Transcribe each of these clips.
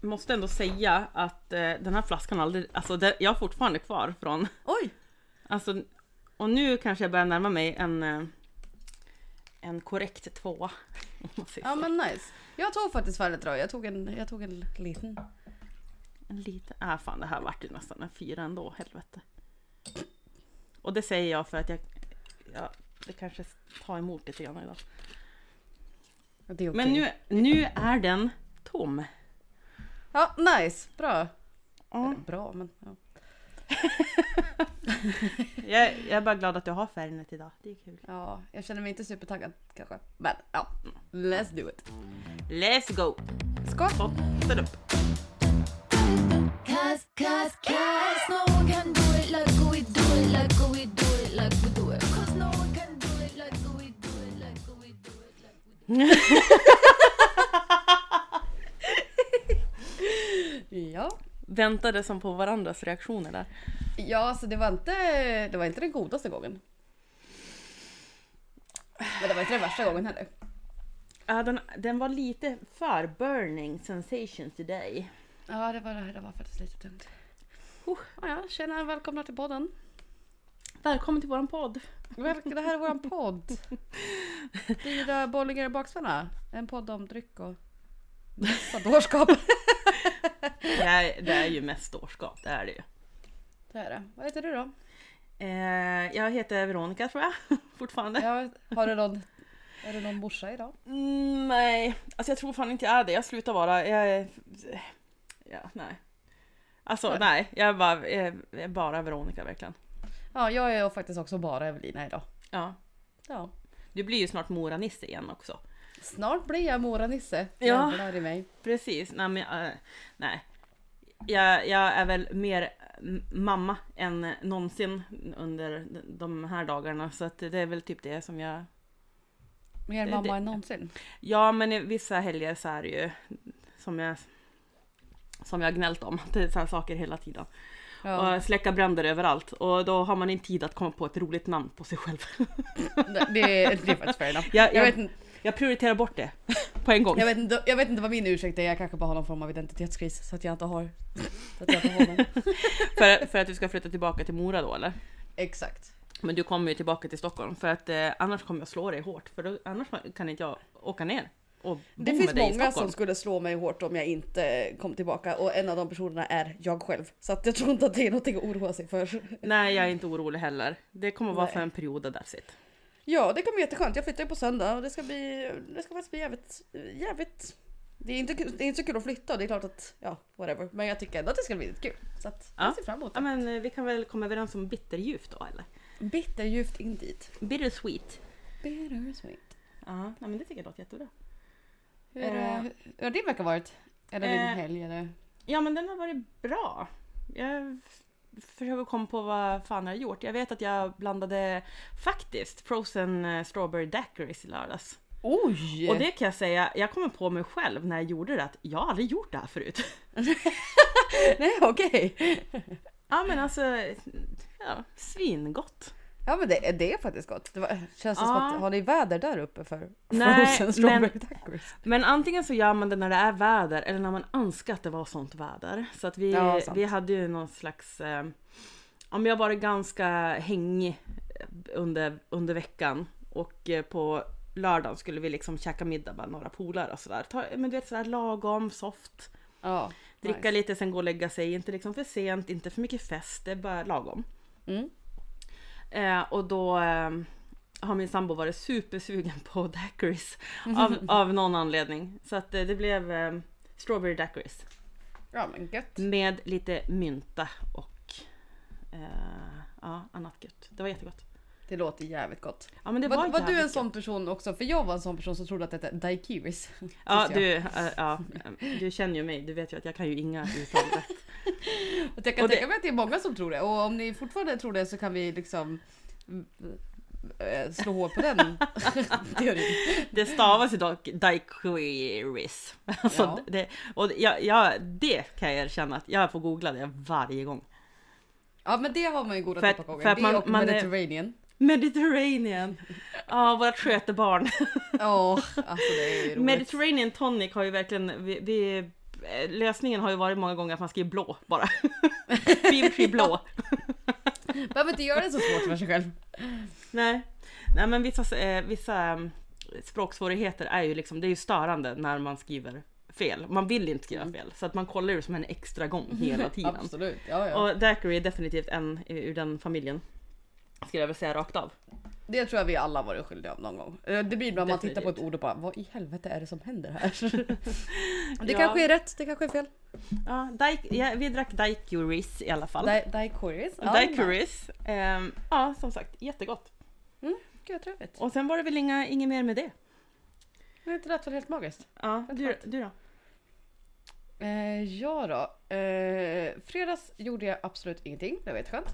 måste ändå säga att eh, den här flaskan aldrig, alltså det, jag har fortfarande kvar från, Oj! alltså, och nu kanske jag börjar närma mig en, eh, en korrekt tvåa. Ja men nice. Jag tog faktiskt färdigt då. Jag tog en, jag tog en liten. En liten, ah fan det här vart ju nästan en fyra ändå, helvete. Och det säger jag för att jag, ja, det kanske tar emot lite grann idag. Okej. Men nu, nu är den tom. Ja nice, bra. Ja. Bra men ja. Jag, jag är bara glad att jag har färgnet idag, det är kul. ja. Jag känner mig inte supertaggad kanske. Men ja, let's do it. Let's go! Skål! Botten upp! Cause, cause, cause no one can do it like we do it, like we do it, like we do it. Cause no one can do it like we do it, like we do it, like we do it. Ja. Väntade som på varandras reaktioner där. Ja, alltså det var inte, det var inte den godaste gången. Men det var inte den värsta gången heller. Ja, den, den var lite för burning sensation today. Ja, det var, det var faktiskt lite tungt. Oh. Ja, tjena, välkomna till podden. Välkommen till våran podd. Det här är våran podd. Fyra bollingar i bakspanna. En podd om dryck och massa dårskap. Det är, det är ju mest dårskap, det är det ju. Det är det. Vad heter du då? Eh, jag heter Veronica tror jag, fortfarande. Ja, har du någon, är du någon morsa idag? Mm, nej, alltså jag tror fan inte jag är det. Jag slutar vara. Jag. Ja, nej. Alltså Nej. nej, jag är bara, jag är bara Veronica verkligen. Ja, jag är faktiskt också bara Evelina idag. Ja. Ja. Du blir ju snart Mora-Nisse igen också. Snart blir jag Mora-Nisse. Ja. Jävlar i mig. Precis, nej men äh, nej. Jag, jag är väl mer m- mamma än någonsin under de- de här dagarna så att det är väl typ det som jag... Mer Det- mamma det- än någonsin. Ja men i vissa helger så är det ju som jag som jag har gnällt om. Det är så här saker hela tiden. Ja. Och släcka bränder överallt och då har man inte tid att komma på ett roligt namn på sig själv. Det, det är faktiskt fair enough. Jag, Jag jag, vet, inte- jag prioriterar bort det på en gång. jag, vet inte, jag vet inte vad min ursäkt är, jag kanske bara har någon form av identitetskris så att jag inte har... Så att jag inte har någon. För, för att du ska flytta tillbaka till Mora då eller? Exakt. Men du kommer ju tillbaka till Stockholm för att eh, annars kommer jag slå dig hårt för då, annars kan inte jag åka ner och bo Det finns med dig i många Stockholm. som skulle slå mig hårt om jag inte kom tillbaka och en av de personerna är jag själv. Så att jag tror inte att det är någonting att oroa sig för. Nej jag är inte orolig heller. Det kommer vara Nej. för en period och that's it. Ja, det kommer bli jätteskönt. Jag flyttar ju på söndag och det ska bli, det ska faktiskt bli jävligt, jävligt det är, inte, det är inte så kul att flytta, det är klart att, ja, whatever. Men jag tycker ändå att det ska bli lite kul. Så att Ja. jag ser fram emot Ja det. men eh, vi kan väl komma överens om bitterljuvt då eller? Bitterljuvt indeed. Bittersweet. Bittersweet. Ja, nej, men det tycker jag låter jättebra. Hur, Eh. eh, hur har din vecka varit? Eller din Eh. helg eller? Ja men den har varit bra. Jag försöker komma på vad fan jag har gjort. Jag vet att jag blandade faktiskt frozen eh, strawberry daiquiris i lördags. Oj! Och det kan jag säga, jag kommer på mig själv när jag gjorde det att jag har aldrig gjort det här förut. Nej okej. Ja men alltså, ja, svingott. Ja men det, det är faktiskt gott. Det var, känns det som Ja. att, har ni väder där uppe för Nej, frozen strawberry men- daiquiris? Men antingen så gör man det när det är väder eller när man önskar att det var sånt väder. Så att vi, Ja, vi hade ju någon slags, eh, om jag varit ganska hängig under, under veckan och eh, på lördagen skulle vi liksom käka middag med några polare och sådär. Ta- Men du vet sådär lagom, soft. Ja. Dricka nice. lite sen gå och lägga sig, inte liksom för sent, inte för mycket fest, det är bara lagom. Mm. Eh, och då eh, har min sambo varit supersugen på daiquiris av, av någon anledning. Så att eh, det blev eh, strawberry daiquiris Ja men gött. med lite mynta och eh, ja, annat gött. Det var jättegott. Det låter jävligt gott. Ja men det var, var, var du en sån person också? För jag var en sån person som trodde att det hette daiquiris. Ja du, eh, ja, du känner ju mig, du vet ju att jag kan ju inga uttal rätt. Och jag kan Och det- tänka mig att det är många som tror det. Och om ni fortfarande tror det så kan vi liksom eh, slå hål på den teorin. Det stavas ju dock daiquiris. Alltså, Ja. det, och jag, jag, det kan jag erkänna att jag får googla det varje gång. Ja men det har man ju För att- tippar på. för att Det man- och man är- Mediterranean. Mediterranean! Ja, vårt skötebarn. Ja, alltså det är roligt. Mediterranean tonic har ju verkligen, vi, vi lösningen har ju varit många gånger att man skriver blå bara. Fevertree blå. Behöver inte göra det så svårt för sig själv. Nej, Nej men vissa, eh, vissa eh, språksvårigheter är ju liksom, det är ju störande när man skriver fel. Man vill inte skriva fel, så att man kollar det som en extra gång hela tiden. Absolut, ja ja. Och Daiquiri är definitivt en ur den familjen. Skulle jag väl säga rakt av. Det tror jag vi alla varit skyldiga någon gång. Eh, Det blir ibland man tittar på ett ord och bara vad i helvete är det som händer här? det Ja. kanske är rätt, det kanske är fel. Ja, daik, ja, vi drack daiquiris i alla fall. Di- Daiquiris. Ja. Ehm, ja, som sagt, jättegott. Gud vad trevligt. Och sen var det väl inga, inget mer med det. Det inte lät väl helt magiskt? Ja, du, du då? Eh, ja då. Eh, fredags gjorde jag absolut ingenting, det var jätteskönt.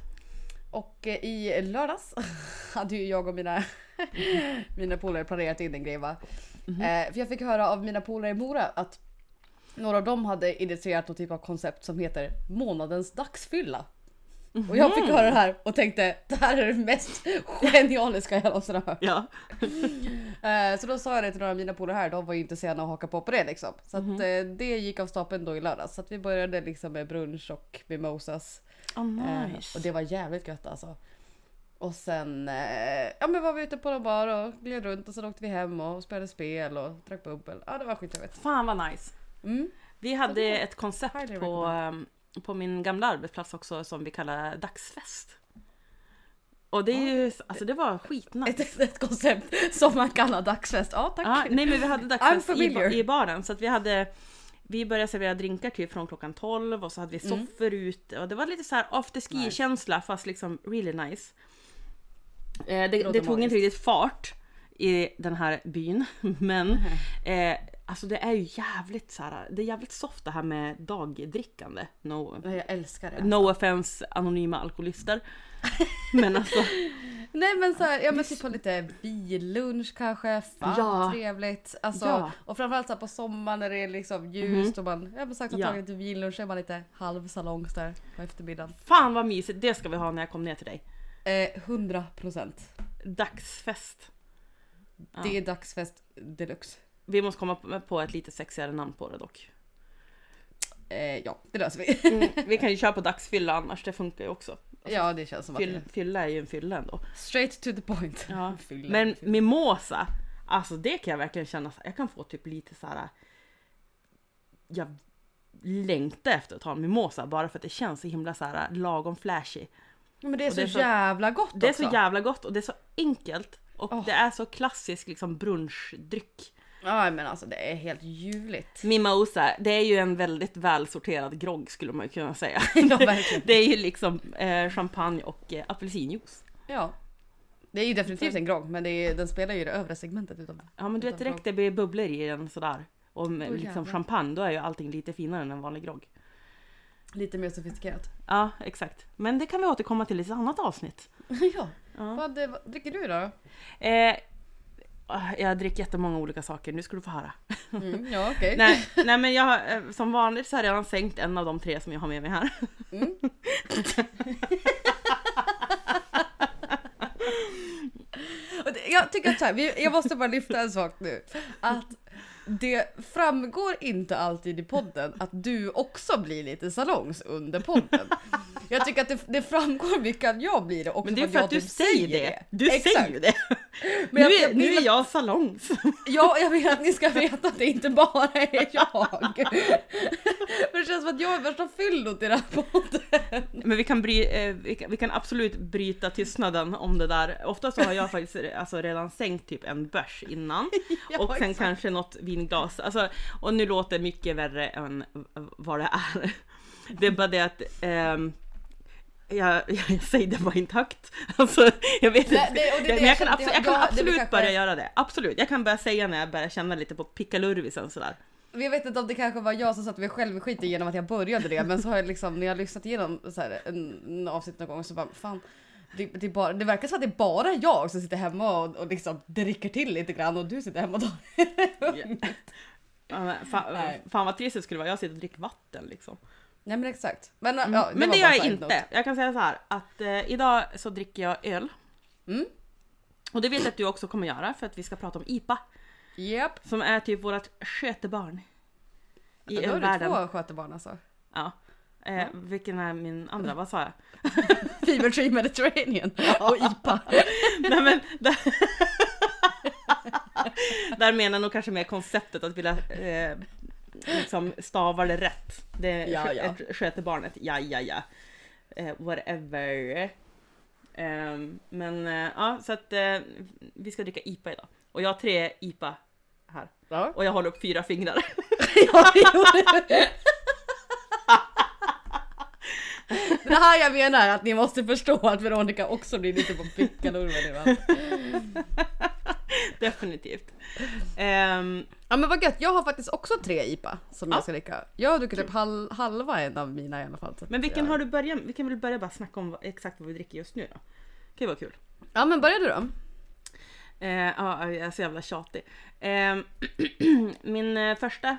Och eh, i lördags hade ju jag och mina, mina polare planerat in en grej va. Eh, för jag fick höra av mina polare i Mora att några av dem hade initierat någon typ av koncept som heter månadens dagsfylla. Och jag fick höra det här och tänkte det här är det mest genialiska jag någonsin har hört. Ja. Eh, Så då sa jag det till några av mina polare här, de var ju inte sena att haka på på det liksom. Så Mhm. att eh, det gick av stapeln då i lördags. Så att vi började liksom med brunch och mimosas. Oh, Eh, nice. Och det var jävligt gött alltså. Och sen eh, ja, men var vi ute på någon bar och gled runt och sen åkte vi hem och spelade spel och drack bubbel. Ja det var skittrevligt. Fan vad nice. Mm. Vi hade ett koncept på, ehm, på min gamla arbetsplats också som vi kallar dagsfest. Och det är ju, alltså det var skitnice. Ett, ett koncept som man kallar dagsfest. Ja tack. Ja, nej men vi hade dagsfest i, i baren så att vi hade Vi började servera drinkar typ från klockan 12 och så hade vi Mm. soffor ute och det var lite så här afterski känsla fast liksom really nice. Eh, det, det tog inte riktigt fart i den här byn men eh, alltså det är ju jävligt så här, det är jävligt soft det här med dagdrickande. No, Jag älskar det. no offense anonyma alkoholister. Men alltså Nej men så här, ja men typ på lite villunch kanske, fan Ja. trevligt. Alltså, Ja. Och framförallt så här på sommaren när det är liksom ljust och man, jag har sagt att Ja. tagit lite villunch så är man lite halvsalongs där på eftermiddagen. fan vad mysigt, det ska vi ha när jag kommer ner till dig. Eh, 100 procent. Dagsfest. Ja. Det är dagsfest deluxe. Vi måste komma på- på ett lite sexigare namn på det dock. Eh, ja, det löser vi. Mm, vi kan ju köra på dagsfylla annars, det funkar ju också. Ja det känns som att Fyll, det fylla är ju en fylla ändå. Straight to the point. Ja. Fylla, Men fylla. mimosa, alltså det kan jag verkligen känna, så- jag kan få typ lite så här. Jag längtar efter att ta en mimosa bara för att det känns så himla så här lagom flashy. Ja, men det är så, det är så- jävla gott Det är också. så jävla gott och det är så enkelt. Och Åh. det är så klassisk liksom brunchdryck. Ja men alltså det är helt ljuvligt. Mimosa, det är ju en väldigt välsorterad grogg skulle man ju kunna säga. ja verkligen. Det är ju liksom eh, champagne och eh, apelsinjuice. Ja. Det är ju definitivt en grogg men det är, den spelar ju det övre segmentet utav Ja men du vet direkt det blir bubblor i den sådär. Och med Åh, liksom champagne då är ju allting lite finare än en vanlig grogg. lite mer sofistikerat. Ja exakt. Men det kan vi återkomma till i ett annat avsnitt. ja. Ja. Vad, vad dricker du då? Eh, jag dricker jättemånga olika saker, nu ska du få höra. Mm, ja okej. nej, nej men jag eh, som vanligt så har jag redan sänkt en av de tre som jag har med mig här. Det- Jag tycker att så här, jag måste bara lyfta en sak nu. Att det framgår inte alltid i podden att du också blir lite salongs under podden. Jag tycker att det, det framgår mycket att jag blir det också Men det är att för jag att du typ säger det. Du Exakt. säger det. Men nu, jag- är, jag nu är att- jag salongs. Ja, jag vill att ni ska veta att det inte bara är jag. För det känns som att jag är värsta fyllot i den här podden. Men vi kan, bry, eh, vi, kan, vi kan absolut bryta tystnaden om det där. Ofta så har jag faktiskt alltså, redan sänkt typ en bärs innan. Ja, och sen exakt. kanske något vinglas. Alltså, och nu låter det mycket värre än vad det är. Det är bara det att ehm, jag, jag säger det bara inte högt. Alltså, jag vet inte. det- och det är det men jag kan, absolut, jag kan absolut kanske- börja göra det. Absolut. Jag kan börja säga när jag börjar känna lite på pickalurvisen sådär. Jag vet inte om det kanske var jag som satte mig själv i skiten genom att jag började det, men så har jag liksom när jag har lyssnat igenom så här, en, en avsnitt någon gång så bara fan. Det, det, bara, det verkar som att det är bara jag som sitter hemma och, och liksom dricker till lite grann och du sitter hemma och tar Ja, men fan, Nej. fan vad trist det skulle vara. Jag sitter och dricker vatten liksom. Nej men exakt. Men, ja, Mm. men det gör jag inte. note. Jag kan säga så här att eh, idag så dricker jag öl. Mm. Och det vet jag att du också kommer göra för att vi ska prata om IPA. Japp. Som är typ vårt skötebarn. i Ja, då har du två skötebarn alltså. Ja. Eh, vilken är min andra? Vad sa jag? Fever Tree Mediterranean och IPA. Nej men där, där menar nog kanske mer konceptet att vilja eh, liksom stava det rätt. Det Ja, ja. sköter barnet, ja ja ja. Eh, whatever. Ehm, men eh, ja, så att eh, vi ska dricka IPA idag. Och jag har tre IPA här. Ja. Och jag håller upp fyra fingrar. Ja, det här jag menar att ni måste förstå att Veronica också blir lite på pickalurven nu. Definitivt. Ehm, Ja men vad gött, jag har faktiskt också tre IPA som Ja. jag ska dricka. Jag har druckit upp hal halva en av mina i alla fall. men vilken jag... har du börjat Vi kan väl börja bara snacka om vad, exakt vad vi dricker just nu då. Det kan ju vara kul. Ja men börja du då. Eh, ja, jag är så jävla tjatig. Eh, min eh, första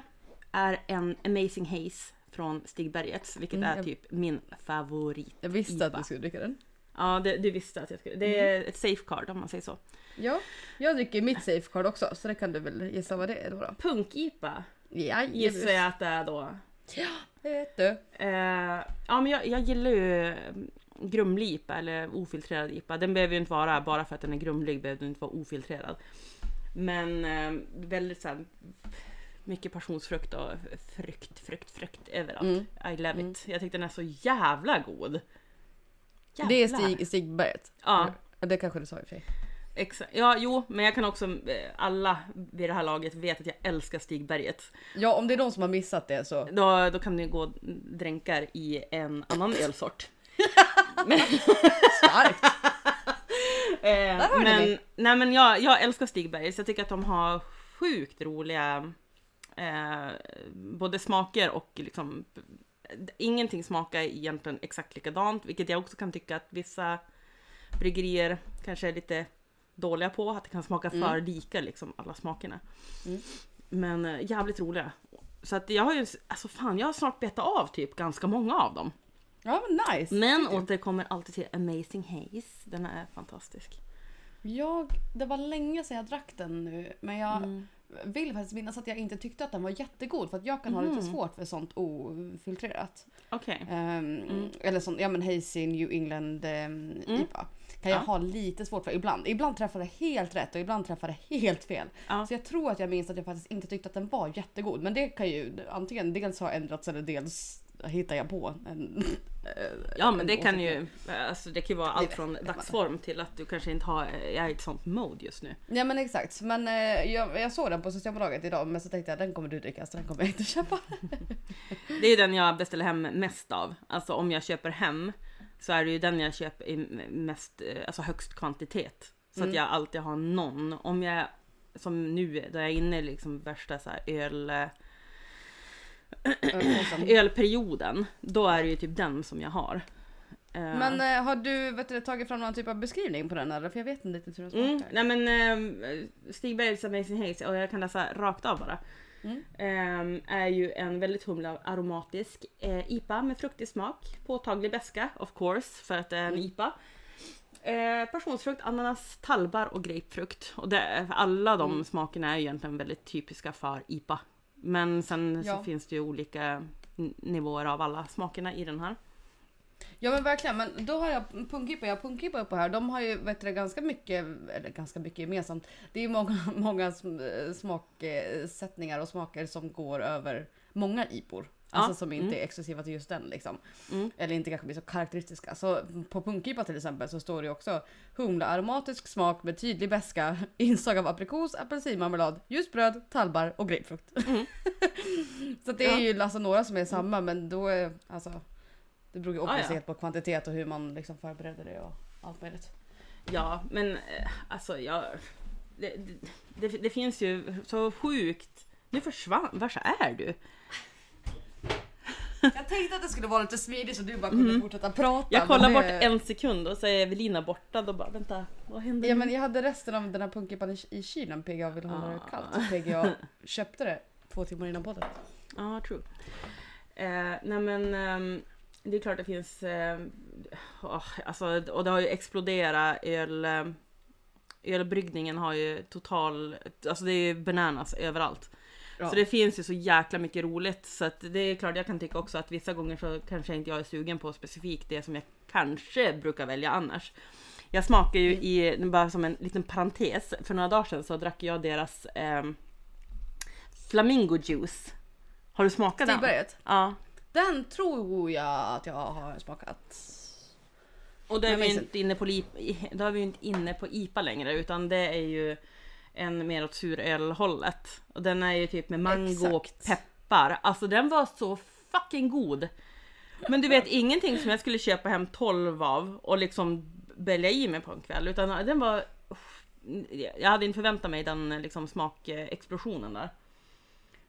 är en Amazing Haze från Stigbergets, vilket Mm, är jag- typ min favorit. Jag visste att du skulle dricka den. Ja, det, du visste att jag skulle. Det är ett safeguard om man säger så. Ja, jag dricker mitt safecard också så det kan du väl gissa vad det är då. då. Punk-IPA Ja, gissar jag att det är då. det vet du. Eh, ja, men jag, jag gillar ju eh, grumlig IPA eller ofiltrerad IPA. Den behöver ju inte vara, bara för att den är grumlig behöver den inte vara ofiltrerad. Men eh, väldigt så här, mycket passionsfrukt och frukt, frukt, frukt överallt. I love Mm. it. Jag tyckte den är så jävla god. Det är Jävlar. Stig, Stigberget. Ja, det kanske du sa i och för sig. exakt. Ja, jo, men jag kan också, eh, alla vid det här laget vet att jag älskar Stigberget. Ja, om det är någon som har missat det så. Då, då kan ni gå och dränka er i en annan ölsort. Starkt! Eh, men, nej men jag, jag älskar Stigbergs. Jag tycker att de har sjukt roliga eh, både smaker och liksom ingenting smakar egentligen exakt likadant, vilket jag också kan tycka att vissa bryggerier kanske är lite dåliga på, att det kan smaka för lika liksom alla smakerna. Mm. Men eh, jävligt roliga. Så att jag har ju, alltså fan jag har snart betat av typ ganska många av dem. Ja, men nice. Men återkommer alltid till Amazing Haze, den är fantastisk. Jag, det var länge sedan jag drack den nu, men jag Mm. Vill faktiskt minnas att jag inte tyckte att den var jättegod för att jag kan ha lite Mhm. svårt för sånt ofiltrerat. Okej. Ehm, Eller sånt, ja men Hazy New England um, IPA. Kan jag Mm. Ja. ha lite svårt för ibland. Ibland träffar det helt rätt och ibland träffar det helt fel. Ja. Så jag tror att jag minns att jag faktiskt inte tyckte att den var jättegod. Men det kan ju antingen dels ha ändrats eller dels hittar jag på en... Ja men en det kan ju, alltså det kan ju vara allt från dagsform till att du kanske inte har, är i ett sånt mode just nu. Ja men exakt. Men eh, jag, jag såg den på Systembolaget idag men så tänkte jag den kommer du dricka så den kommer jag inte köpa. Det är ju den jag beställer hem mest av. Alltså om jag köper hem så är det ju den jag köper i mest, eh, alltså högst kvantitet. Så Mm. att jag alltid har någon. Om jag, som nu då jag är inne i liksom värsta så här öl, ölperioden. Då är det ju typ den som jag har. Eh, Men eh, har du vet du, tagit fram någon typ av beskrivning på den eller? För jag vet inte riktigt hur den smakar. Mm, nej men eh, Stig Bergs Amazing Haze, och jag kan läsa rakt av bara. Mm. Ehm, är ju en väldigt humle och aromatisk eh, IPA med fruktig smak. Påtaglig beska of course för att det är en Mm. IPA. Eh, passionsfrukt, ananas, tallbar och grapefrukt. Och det, alla de Mm. smakerna är ju egentligen väldigt typiska för IPA. Men sen Ja. så finns det ju olika nivåer av alla smakerna i den här. Ja men verkligen, men då har jag punkipa, jag har punkipa uppe här. De har ju vet du, ganska mycket, eller ganska mycket gemensamt. Det är ju många, många sm- smaksättningar och smaker som går över många IPor. Alltså som inte mm. är exklusiva till just den liksom. Mm. Eller inte kanske blir så karaktäristiska. Så på punkipa till exempel så står det också humle aromatisk smak med tydlig beska, inslag av aprikos, apelsinmarmelad, ljust bröd, tallbar och grapefrukt. Mm. så det är ju alltså några som är samma men då är alltså det beror ju också Ja, ja. helt på kvantitet och hur man liksom förbereder det och allt möjligt. Ja, men eh, alltså jag... Det, det, det finns ju så sjukt... Nu försvann... Var är du? Jag tänkte att det skulle vara lite smidigt så du bara kunde fortsätta prata. Jag kollar men bort det- en sekund och så är Evelina borta. Då bara vänta, vad händer Ja nu? men jag hade resten av den här punkipan i, kylen PGA ville hålla det Ah. kallt. PGA köpte det två timmar innan podden. Ja, true. Eh, nej men ehm, det är klart det finns... Eh, åh, alltså, och det har ju exploderat. Öl, eh, ölbryggningen har ju total... Alltså det är ju bananas överallt. Ja. Så det finns ju så jäkla mycket roligt så att det är klart jag kan tycka också att vissa gånger så kanske inte jag är sugen på specifikt det som jag kanske brukar välja annars. Jag smakar ju i, bara som en liten parentes, för några dagar sedan så drack jag deras ehm, Flamingo juice. Har du smakat den? Stigberget. Ja. Den tror jag att jag har smakat. Och då är vi inte inne på, då är vi inte inne på IPA längre utan det är ju en mer åt surölhållet. Och den är ju typ med mango och peppar. Alltså den var så fucking god. Men du vet ingenting som jag skulle köpa hem 12 av och liksom bälja i mig på en kväll utan den var jag hade inte förväntat mig den liksom smakexplosionen där.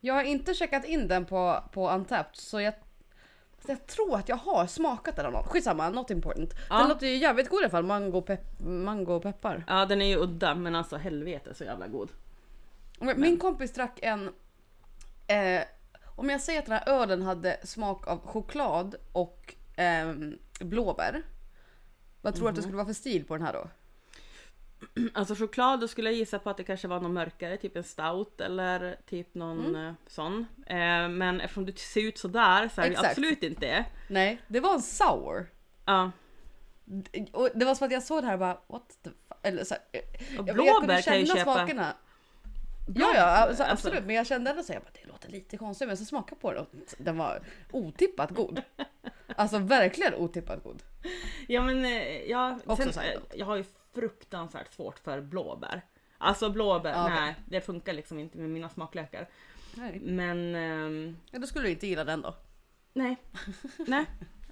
Jag har inte checkat in den på, på Untapped så jag, så jag tror att jag har smakat den av någon. Skitsamma, not important. Ja. Den låter ju jävligt god i alla fall. Mango, pepp, mango och peppar. Ja den är ju udda men alltså helvete så jävla god. Men Min kompis drack en... Eh, om jag säger att den här ölen hade smak av choklad och ehm, blåbär. Vad tror du att det skulle vara för stil på den här då? Alltså choklad, då skulle jag gissa på att det kanske var någon mörkare, typ en stout eller typ någon Mm. eh, sån. Eh, men eftersom det ser ut sådär så är det absolut inte det. Nej, det var en sour. Ja. Och det var som att jag såg det här och bara what the fuck? Eller så här, Och jag, jag kunde blåbär kan känna ju köpa. smakerna. Ja, ja alltså, alltså. absolut. Men jag kände ändå så jag bara, det låter lite konstigt. Men så smakade jag på det och den var otippat god. Alltså verkligen otippat god. Ja men eh, Också sen, eh, jag har ju fruktansvärt svårt för blåbär. Alltså blåbär, Ja, nej det funkar liksom inte med mina smaklökar. Nej. Men ehm, Ja, då skulle du inte gilla den då. nej, nej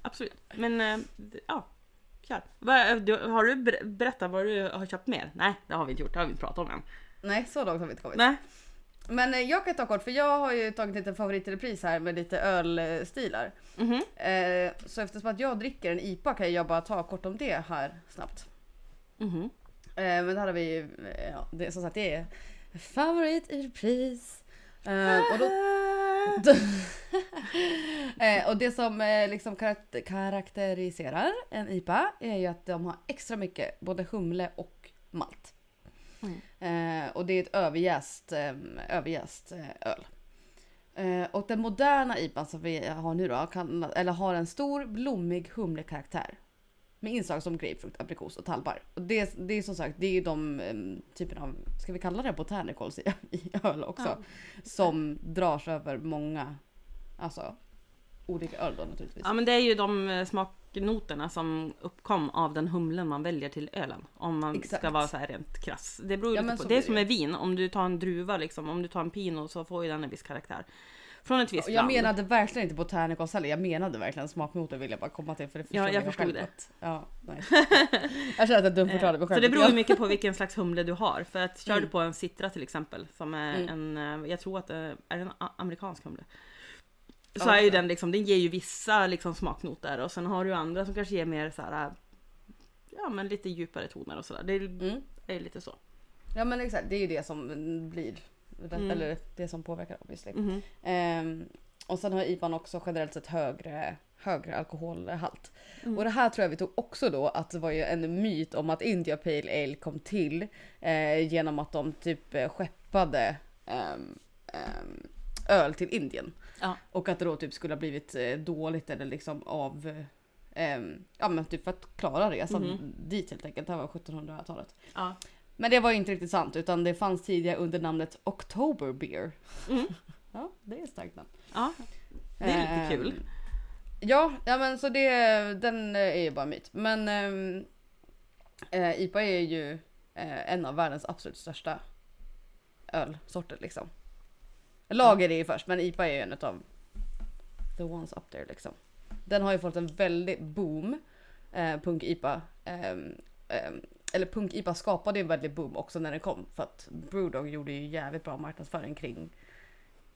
absolut. Men eh, ja, kör. Har du ber- berättat vad du har köpt mer? Nej det har vi inte gjort, det har vi inte pratat om än. Nej, så långt har vi inte kommit. Nej. Men eh, jag kan ta kort för jag har ju tagit lite favorit i repris här med lite ölstilar. Mhm. Eh, så eftersom att jag dricker en IPA kan jag bara ta kort om det här snabbt. Eh, men där har vi eh, ja, det, som sagt det är favorit i repris. Eh, och, då, och det som liksom karak- karaktäriserar en IPA är ju att de har extra mycket både humle och malt. Eh, och det är ett överjäst, eh, överjäst öl. Och den moderna IPAn som vi har nu då kan, eller har en stor blommig humlig karaktär. Med inslag som grapefrukt, aprikos och tallbar. Och det, det är som sagt, det är de um, typen av, ska vi kalla det botanicals i, i öl också. Ja. Som dras över många, alltså olika öl då naturligtvis. Ja men det är ju de eh, smaknoterna som uppkom av den humlen man väljer till ölen. Om man Exakt. ska vara så här rent krass. Det beror ju Ja, på. Det är som med vin. Om du tar en druva liksom, om du tar en pinot så får ju den en viss karaktär. Från ett visst Och jag land. menade verkligen inte botanicals heller, jag menade verkligen smaknoter vill jag bara komma till för det Ja, jag förstod det. att- Ja, nej. jag känner att jag dumförklarade mig själv. Så det beror ju mycket på vilken slags humle du har. För att kör du Mm. på en citra till exempel, som är Mm. en, eh, jag tror att det är en amerikansk humle. Så Ja, är ju den liksom, den ger ju vissa liksom smaknoter och sen har du andra som kanske ger mer så här, ja men lite djupare toner och sådär. Det är, Mm. är lite så. Ja men exakt, det är ju det som blir, Mm. eller det som påverkar obviously. Mhm. Ehm, och sen har IPAn också generellt sett högre, högre alkoholhalt. Mm. Och det här tror jag vi tog också då att det var ju en myt om att India Pale Ale kom till eh, genom att de typ eh, skeppade ehm, ehm, öl till Indien. Ja. Och att det då typ skulle ha blivit eh, dåligt eller liksom av ehm, Ja men typ för att klara resan Mhm. dit helt enkelt. Det här var 1700-talet. Ja. Men det var inte riktigt sant utan det fanns tidigare under namnet October Beer. Mm. Ja, det är ett starkt namn. ja, det är lite Ehm, kul. Ja, ja men så det, den eh, är ju bara myt. Men ehm, eh, IPA är ju eh, en av världens absolut största ölsorter liksom. Lager är ju först men IPA är ju en av the ones up there liksom. Den har ju fått en väldig boom, eh, punk-IPA. Eller punk-IPA skapade ju en väldig boom också när den kom för att Brewdog gjorde ju jävligt bra marknadsföring kring,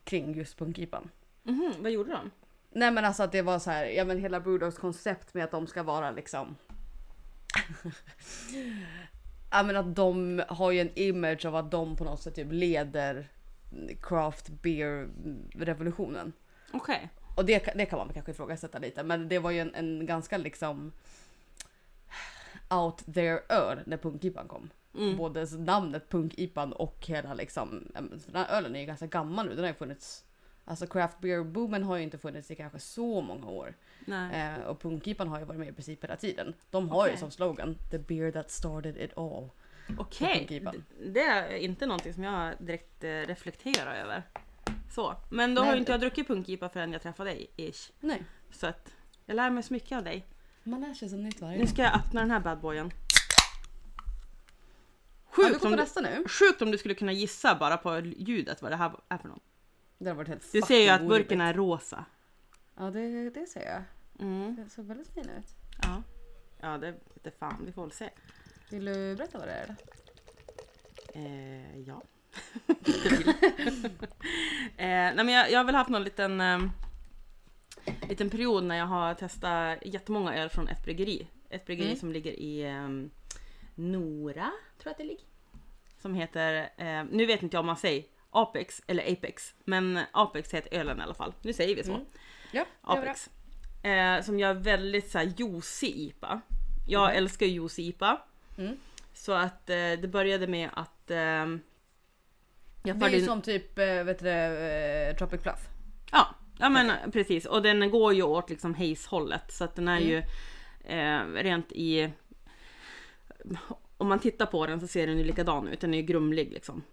kring just punk-IPan. Mhm, vad gjorde de? Nej men alltså att det var så här, ja men hela Brewdogs koncept med att de ska vara liksom Ja men att de har ju en image av att de på något sätt typ leder craft beer revolutionen. Okej. Och det, det kan man kanske ifrågasätta lite men det var ju en, en ganska liksom out there öl när punkipan kom. Mm. Både namnet Punk-IPan och hela liksom, den här ölen är ju ganska gammal nu. Den har ju funnits, alltså craft beer boomen har ju inte funnits i kanske så många år. Eh, och Punk-IPan har ju varit med i princip hela tiden. De har ju Okej. som slogan The beer that started it all. Okej. D- det är inte någonting som jag direkt eh, reflekterar över. Så, men då Nej, har ju inte jag druckit punkipa förrän jag träffade dig, ish. Nej, Så att jag lär mig så mycket av dig. Man lär sig så nytt varje Nu ska jag öppna den här badboyen. Ja, du Sjukt, går om du, nästa nu. sjukt om du skulle kunna gissa bara på ljudet vad det här är för något. Det har varit helt Du ser ju fucking att burken orimligt. är rosa. Ja det, det ser jag. Mm, Det såg väldigt fin ut. ja. Ja, det vete fan, vi får väl se. Vill du berätta vad det är? eller? Eh, ja. Eh, nej men jag, jag har väl haft någon liten, eh, liten period när jag har testat jättemånga öl från ett bryggeri. Ett bryggeri Mm. som ligger i eh, Nora, tror jag att det ligger. Som heter, eh, nu vet inte jag om man säger Apex eller Apex, men Apex heter ölen i alla fall. Nu säger vi så. Mm. Ja, Apex. Eh, som gör väldigt så här juicy IPA. Jag Mhm. älskar ju juicy IPA. Mm. Så att eh, det började med att eh, jag Det är ju som typ, eh, vet du eh, Tropic Fluff. Ja, ja men precis. Och den går ju åt liksom Haze-hållet. Så att den är Mm. ju eh, rent i... Om man tittar på den så ser den ju likadan ut. Den är ju grumlig liksom.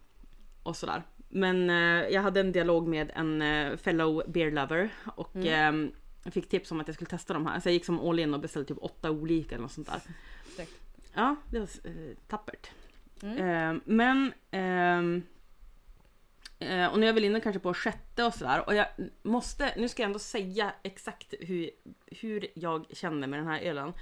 Och sådär. Men eh, jag hade en dialog med en eh, fellow beer lover och Mm. eh, jag fick tips om att jag skulle testa de här. Så jag gick som all in och beställde typ åtta olika eller något sånt där. Ja, det var eh, tappert. Mm. Eh, men ehm, eh, och nu är jag väl inne kanske på sjätte och sådär och jag måste, nu ska jag ändå säga exakt hur, hur jag känner med den här ölen.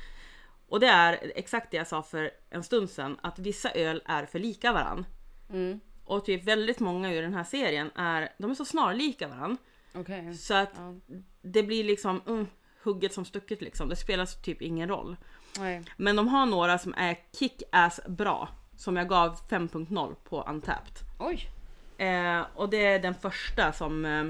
Och det är exakt det jag sa för en stund sedan att vissa öl är för lika varann. Mm. Och typ väldigt många i den här serien är, de är så snarlika varann. Okej. Så att Ja. det blir liksom mm, hugget som stucket liksom. Det spelar typ ingen roll. Nej. Men de har några som är kick-ass bra. Som jag gav 5.0 på Untapped. Oj. Eh, och det är den första som... Eh,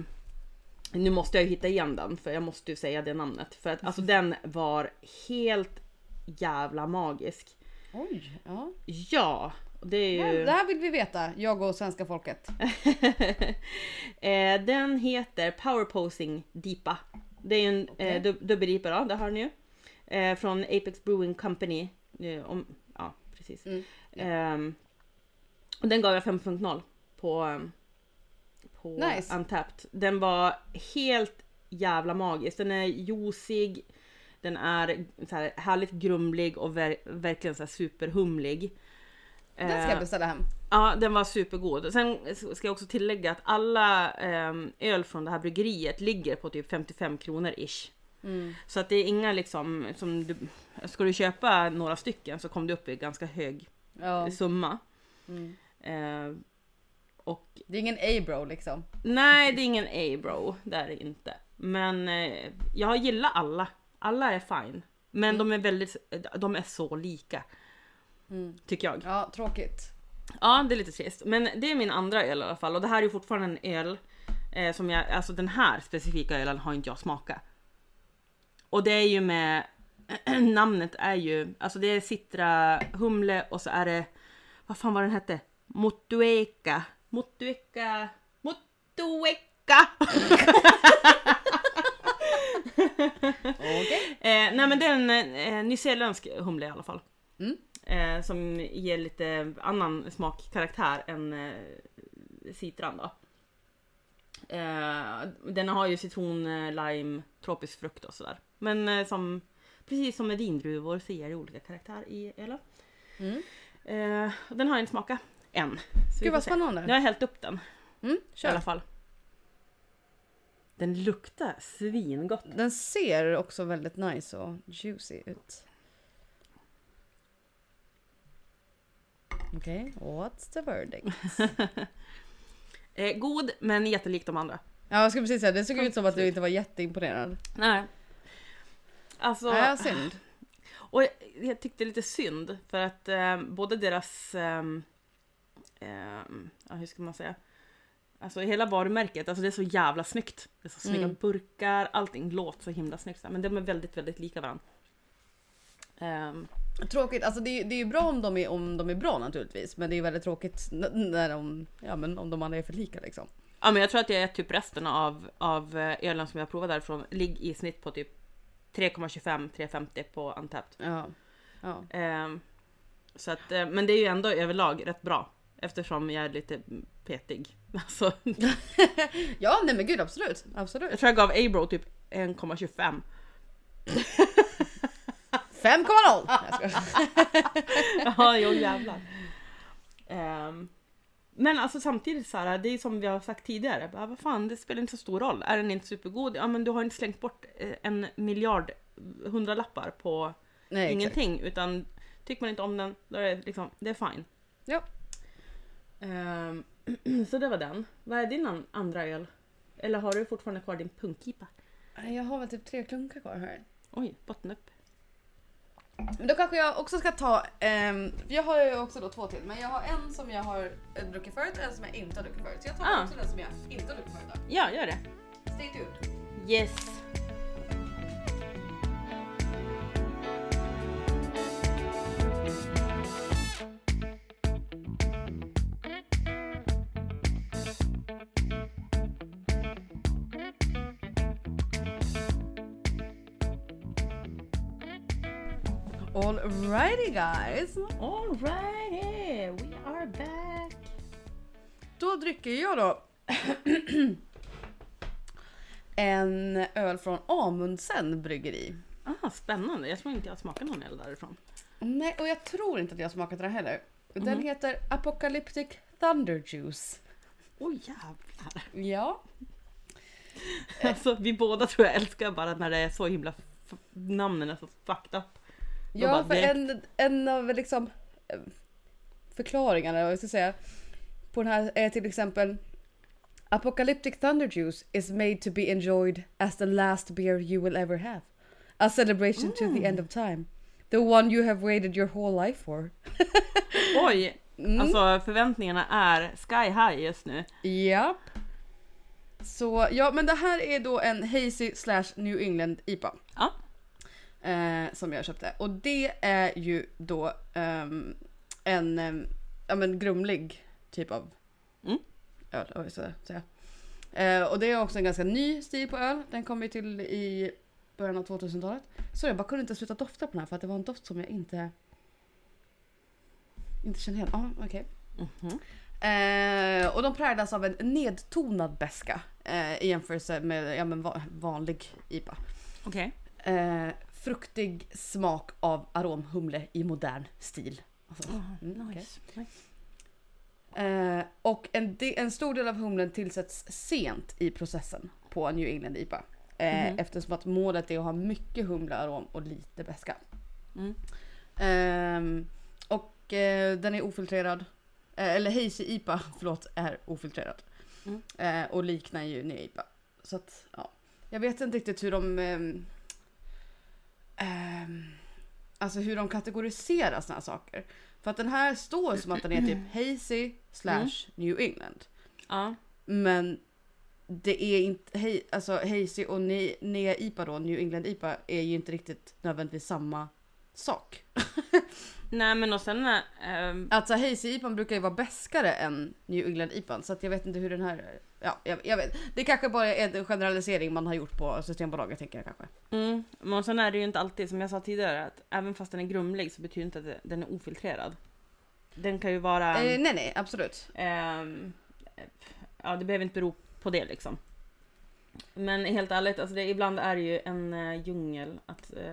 nu måste jag ju hitta igen den för jag måste ju säga det namnet. För att alltså den var helt jävla magisk. Oj. Ja. Ja, det är Ja, ju... Det här vill vi veta, jag och svenska folket. eh, den heter Power Posing Deepa. Det är en Okej. eh, dub- dubbelripa då, det har ni ju. Eh, från Apex Brewing Company. Eh, om, ja, precis. Mm. Ehm, och den gav jag 5.0 på, på Nice. Untapped. Den var helt jävla magisk. Den är juicig, den är så här härligt grumlig och ver- verkligen så superhumlig. Den ska Eh, jag beställa hem. Ja, den var supergod. Sen ska jag också tillägga att alla ehm, öl från det här bryggeriet ligger på typ 55 kronor ish. Mm. Så att det är inga liksom, som du, ska du köpa några stycken så kommer du upp i ganska hög Ja. summa. Mm. Eh, och Det är ingen A-bro liksom. nej, det är ingen A-bro, det är det inte. Men eh, jag gillar alla. Alla är fine. Men Mm. de är väldigt, de är så lika. Mm. Tycker jag. Ja, tråkigt. Ja, det är lite trist. Men det är min andra öl i alla fall och det här är ju fortfarande en öl eh, som jag, alltså den här specifika ölen har inte jag smakat. Och det är ju med, namnet är ju, alltså det är citra, humle och så är det, vad fan var den hette? Motueka. Motueka. Motueka! Okej. Eh, nej men det är en eh, nyzeeländsk humle i alla fall. Mm. Eh, som ger lite annan smakkaraktär än eh, citran då. Eh, den har ju citron, eh, lime, tropisk frukt och sådär. Men eh, som, precis som med vindruvor så ger det olika karaktär i ölen. Mm. Eh, den har jag inte smakat än. Så Gud vad spännande. Nu har jag hällt upp den Mm, i alla kör. fall. Den luktar svingott. Den ser också väldigt nice och juicy ut. Okej, what's the verdict? Eh, god men jättelik de andra. Ja, jag skulle precis säga det såg ut som att du inte var jätteimponerad. Nej. Alltså, Nej, synd. och jag, jag tyckte lite synd för att eh, både deras, ehm, ja hur ska man säga, alltså hela varumärket, alltså det är så jävla snyggt. Det är så snygga Mm. burkar, allting låter så himla snyggt. Men de är väldigt, väldigt lika varandra. Ehm, Tråkigt, alltså det, är- det är ju bra om de är, om de är bra naturligtvis. Men det är väldigt tråkigt när de, ja men om de andra är för lika liksom. ja men jag tror att jag är typ resten av, av eh, ölen som jag provar därifrån ligger i snitt på typ 3,25-3,50 på Untapped. Ja. ja. Ehm, så att, eh, men det är ju ändå överlag rätt bra. Eftersom jag är lite petig. Alltså, Ja nej men gud absolut. Absolut. jag tror jag gav Abro typ 1,25. 5,0! Nej, jag skojar. Ja, jo jävlar. Ehm, men alltså samtidigt så här, det är som vi har sagt tidigare. Bara, vad fan, det spelar inte så stor roll. Är den inte supergod? Ja, men du har inte slängt bort eh, en miljard hundralappar på Nej, exakt. ingenting. Utan tycker man inte om den, då är det liksom, det är fine. Ja. Ehm, så det var den. Vad är din an- andra öl? Eller har du fortfarande kvar din punkipa? Jag har väl typ tre klunkar kvar här. Oj, botten upp. Då kanske jag också ska ta, ehm, jag har ju också då två till men jag har en som jag har eh, druckit förut och en som jag inte har druckit förut. Så jag tar Ah. också den som jag inte har druckit förut då. Ja, gör det. Stay tuned. Yes. Alrighty guys. Alrighty, we are back. Då dricker jag då en öl från Amundsen bryggeri. Ah, spännande. Jag tror inte jag smakat någon öl därifrån. Nej, och jag tror inte att jag smakat den heller. Den Mhm. heter Apocalyptic Thunder Juice. Oj jävlar. Ja. Alltså vi båda tror jag älskar bara när det är så himla namnen är så fucked up. Ja, bara för en, en av liksom eh, förklaringarna, jag ska säga, på den här är till exempel Apocalyptic Thunder Juice is made to be enjoyed as the last beer you will ever have. A celebration to the end of time. The one you have waited your whole life for. Oj! Mm. Alltså förväntningarna är sky high just nu. Japp. Så ja, men det här är då en Hazy slash New England IPA. Ja. Eh, som jag köpte. Och det är ju då ehm, en um, ja, men grumlig typ av Mm. öl. Oj, så säga. Eh, och det är också en ganska ny stil på öl. Den kom ju till i början av 2000-talet. Så jag bara kunde inte sluta dofta på den här för att det var en doft som jag inte inte känner igen. Ja, okej. Mhm. Eh, och de präglas av en nedtonad beska eh, i jämförelse med ja, men va- vanlig IPA. Okej. Eh, fruktig smak av aromhumle i modern stil. Alltså, mm, okej. Nice. nice. eh, och en, de, en stor del av humlen tillsätts sent i processen på New England IPA. Eh, Mhm. Eftersom att målet är att ha mycket humlearom och lite beska. Mm. Ehm, och eh, den är ofiltrerad. Eh, eller Hazy IPA, förlåt, är ofiltrerad. Mm. Eh, och liknar ju Ny IPA. Så att, ja. Jag vet inte riktigt hur de... ehm, alltså hur de kategoriserar såna här saker. För att den här står som att den är typ Hazy slash New England. Ja. Men det är inte, hej, alltså Hazy och Ne- Nea IPA då, New England IPA, är ju inte riktigt nödvändigtvis samma sak. Nej men och sen är, ehm, Alltså Hazy IPA brukar ju vara bäskare än New England IPA så att jag vet inte hur den här... Ja, jag, jag vet. Det kanske bara är en generalisering man har gjort på Systembolaget tänker jag kanske. mm, men sen är det ju inte alltid som jag sa tidigare att även fast den är grumlig så betyder inte att den är ofiltrerad. Den kan ju vara... Eh, nej nej, absolut. Ehm, ja, det behöver inte bero på det liksom. Men helt ärligt, alltså det, ibland är det ju en uh, djungel att eh,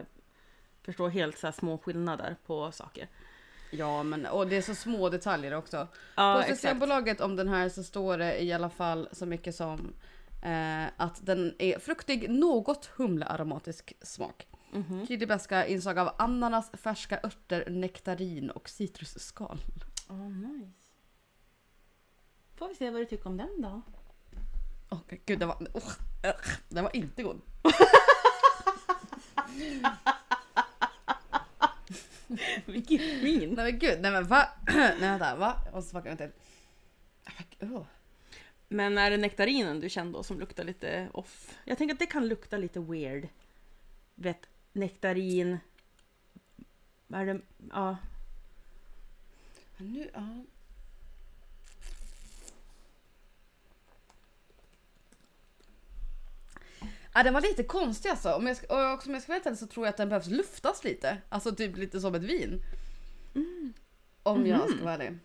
förstå helt så små skillnader på saker. Ja men och det är så små detaljer också. Ja, på. Systembolaget om den här så står det i alla fall så mycket som eh, att den är fruktig, något humlearomatisk smak. Mhm. Tydlig beska, inslag av ananas, färska örter, nektarin och citrusskal. Oh, nice. Får vi se vad du tycker om den då? Åh gud, den var, oh, den var inte god. Vilket svin! Nej men gud, nej men va? nej vänta, va? Jag måste smaka en till. Oh. Men är det nektarinen du kände då som luktar lite off? Jag tänker att det kan lukta lite weird. Vet, nektarin, Vad är det? Ja. Men nu, ja. Ja, den var lite konstig alltså. Om jag, ska- och också, om jag ska vara helt ärlig så tror jag att den behövs luftas lite. Alltså typ lite som ett vin. Om jag ska vara ärlig.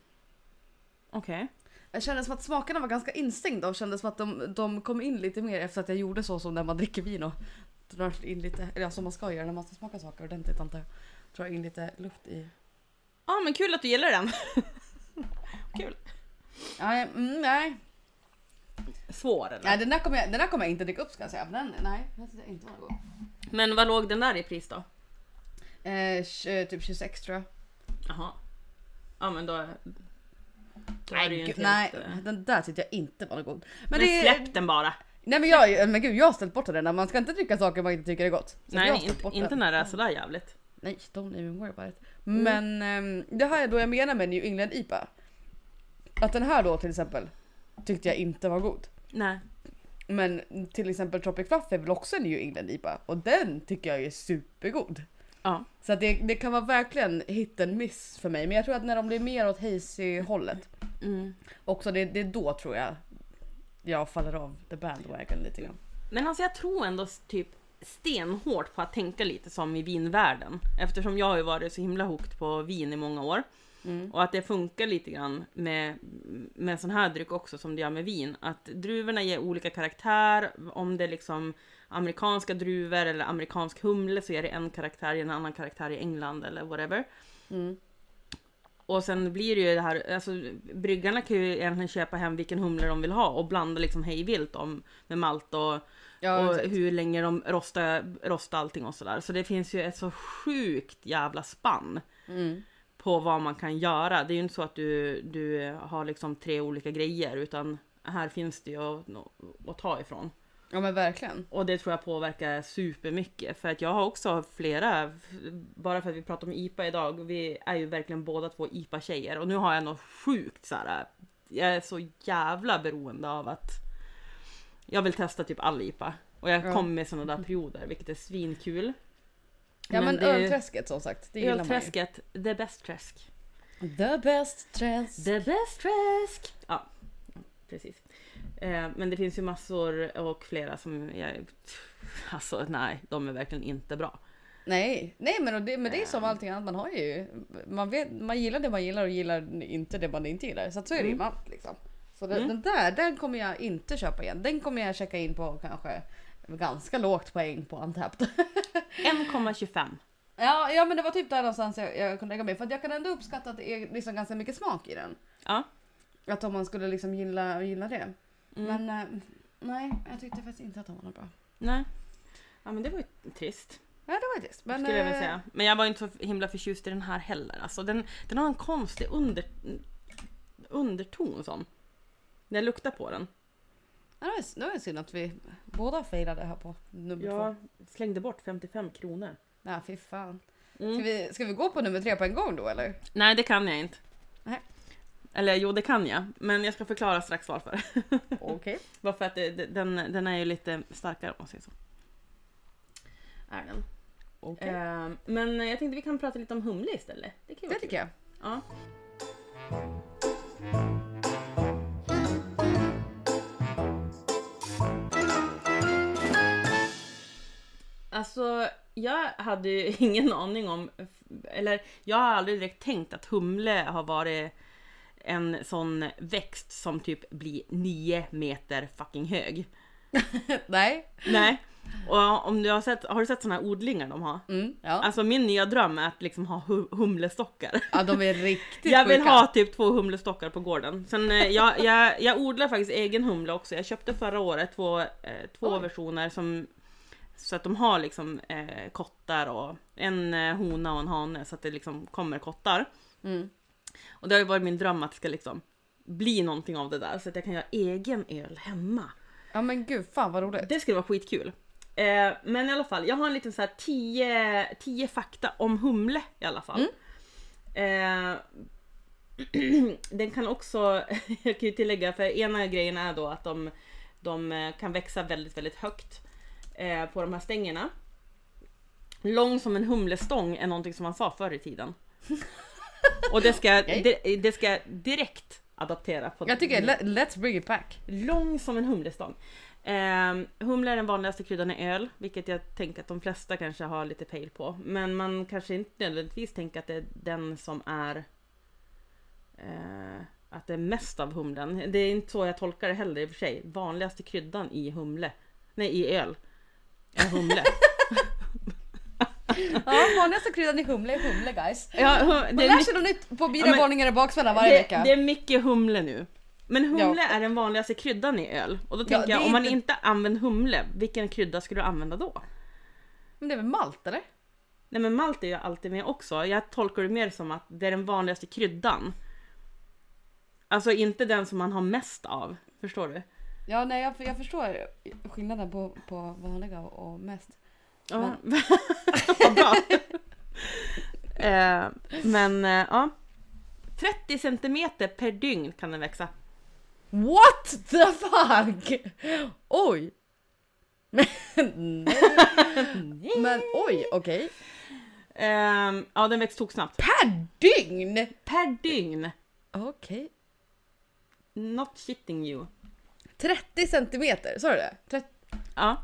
Okej. Jag kände som att smakerna var ganska instängda och kände som att de, de kom in lite mer efter att jag gjorde så som när man dricker vin och drar in lite, eller som man ska göra när man ska smaka saker ordentligt antar jag. Drar in lite luft i. Ja men kul att du gillar den. kul. Nej, mm, nej. Svår eller? nej den, där kommer jag, den där kommer jag inte dricka upp ska jag säga. för Den, nej, den jag inte var god. Men vad låg den där i pris då? Eh, tj- typ 26 tror jag. Jaha. Ja men då... då är det ju gud, inte nej, helt, eh, den där tyckte jag inte var god. Men, Men det, släpp den bara. Nej men jag, men gud jag har ställt bort den. Man ska inte dricka saker man inte tycker är gott. Så Nej inte, inte när det är sådär jävligt. Nej, don't even worry about it. Mm. Men ehm, det här är då jag menar med New England IPA. Att den här då till exempel tyckte jag inte var god. Nej. Men till exempel Tropic Fluff är väl också en New England IPA och den tycker jag är supergod. Ja. Så att det, det kan vara verkligen hit and miss för mig. Men jag tror att när de blir mer åt hazy hållet Mm. också det, det är då tror jag jag faller av the bandwagon lite grann. Men alltså jag tror ändå typ stenhårt på att tänka lite som i vinvärlden. Eftersom jag har ju varit så himla hooked på vin i många år. Mm. Och att det funkar lite grann med, med sån här dryck också som det gör med vin. Att druvorna ger olika karaktär. Om det är liksom amerikanska druvor eller amerikansk humle så är det en karaktär i en annan karaktär i England eller whatever. Mm. Och sen blir det ju det här, alltså bryggarna kan ju egentligen köpa hem vilken humle de vill ha och blanda liksom hej vilt om med malt och, Ja, och hur länge de rostar, rostar allting och sådär. Så det finns ju ett så sjukt jävla spann Mm. På vad man kan göra. Det är ju inte så att du, du har liksom tre olika grejer utan här finns det ju att, att ta ifrån. Ja men verkligen. Och det tror jag påverkar supermycket. För att jag har också flera, bara för att vi pratar om IPA idag, vi är ju verkligen båda två IPA-tjejer. Och nu har jag något sjukt så här. jag är så jävla beroende av att jag vill testa typ all IPA. Och jag Ja. kommer med sådana där perioder, vilket är svinkul. Ja men, ju- ölträsket som sagt. Det gillar man ju. Ölträsket, the best träsk. The best träsk. The best träsk! Ja, precis. Eh, men det finns ju massor och flera som jag... Alltså nej, de är verkligen inte bra. Nej, nej men det, men det är som allting annat. Man har ju, man, vet, man gillar det man gillar och gillar inte det man inte gillar. Så att så är det ju med allt liksom. Så den, Mm. den där, den kommer jag inte köpa igen. Den kommer jag checka in på kanske ganska lågt poäng på Untapped. 1,25. ja, ja men det var typ där någonstans jag, jag kunde lägga mig. För jag kan ändå uppskatta att det är liksom ganska mycket smak i den. Ja. Att om man skulle liksom gilla, gilla det. Mm. Men eh, nej, jag tyckte faktiskt inte att de var något bra. Nej. Ja men det var ju trist. Ja det var trist. Men, skulle jag eh, säga. Men jag var inte så himla förtjust i den här heller. Alltså den, den har en konstig under, underton som. När jag luktar på den. Ja, det var- det var synd att vi båda failade här på nummer två. Jag slängde bort 55 kronor. Nej fy fan. Mm. Ska, vi, ska vi gå på nummer tre på en gång då eller? Nej det kan jag inte. Nej. Eller jo det kan jag. Men jag ska förklara strax varför. Okej. Bara för att det, den, den är ju lite starkare om man säger så. Är den. Okay. Eh, men jag tänkte vi kan prata lite om humle istället. Det, kan ju det tycker jag. Ja. Alltså, jag hade ju ingen aning om, eller jag har aldrig direkt tänkt att humle har varit en sån växt som typ blir nio meter fucking hög. Nej. Nej. Och om du har sett, har du sett såna här odlingar de har? Mm, ja. Alltså min nya dröm är att liksom ha hu- humlestockar. ja de är riktigt Jag vill sjuka. ha typ två humlestockar på gården. Sen eh, jag, jag, jag odlar faktiskt egen humle också. Jag köpte förra året två, eh, två Oj. versioner som så att de har liksom eh, kottar och en eh, hona och en hane så att det liksom kommer kottar. Mm. Och det har ju varit min dröm att det ska liksom bli någonting av det där så att jag kan göra egen öl hemma. Ja men gud fan vad roligt. Det skulle vara skitkul. Eh, men i alla fall, jag har en liten så här 10 10 fakta om humle i alla fall. Eh, den kan också, jag kan ju tillägga, för ena grejen är då att de, de eh, kan växa väldigt, väldigt högt eh, på de här stängerna. Lång som en humlestång är någonting som man sa förr i tiden. Och det ska, Okej. det, det ska direkt adaptera på Jag tycker let, let's bring it back. Lång som en humlestång. Eh, humle är den vanligaste kryddan i öl, vilket jag tänker att de flesta kanske har lite pejl på. Men man kanske inte nödvändigtvis tänker att det är den som är eh, att det är mest av humlen. Det är inte så jag tolkar det heller i och för sig. Vanligaste kryddan i humle, nej i öl, är humle. Ja, vanligaste kryddan i humle är humle guys. ja, hum, Man lär sig något nytt på Ja, Bira men- varningar och baksmälla varje det, vecka. det är mycket humle nu. Men humle Ja. är den vanligaste kryddan i öl. Och då Ja, tänker jag, om man inte- inte använder humle, vilken krydda skulle du använda då? Men det är väl malt eller? Nej men malt är ju alltid med också. Jag tolkar det mer som att det är den vanligaste kryddan. Alltså inte den som man har mest av. Förstår du? Ja nej jag, jag förstår skillnaden på, på vanliga och, mest. Ja. Vad bra. eh, men eh, ja. 30 centimeter per dygn kan den växa. What the fuck? Oj! Men. Men oj, okej. Eh, ja den växer toksnabbt. Per dygn? Per dygn. Okej. Not shitting you. 30 centimeter, sa du det? 30, Ja,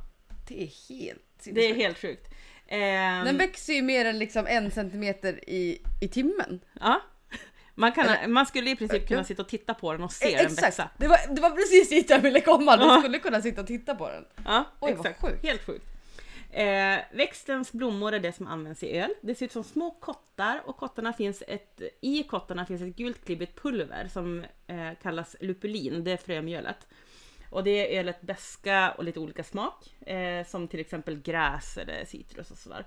det är helt det är helt sjukt. Eh, Den växer ju mer än liksom en centimeter i, i timmen. ja. Man, kan, Eller- man skulle i princip kunna sitta och titta på den och se Eh, den Exakt, växa. det var, det var precis dit jag ville komma. Du Ja. skulle kunna sitta och titta på den. Ja, Oj, vad exakt. sjukt. Helt sjukt. Eh, växtens blommor är det som används i öl. Det ser ut som små kottar och kottarna finns ett, i kottarna finns ett gult klibbigt pulver som eh, kallas lupulin, det är frömjölet. Och det är ölet beska och lite olika smak, eh, som till exempel gräs eller citrus och sådär.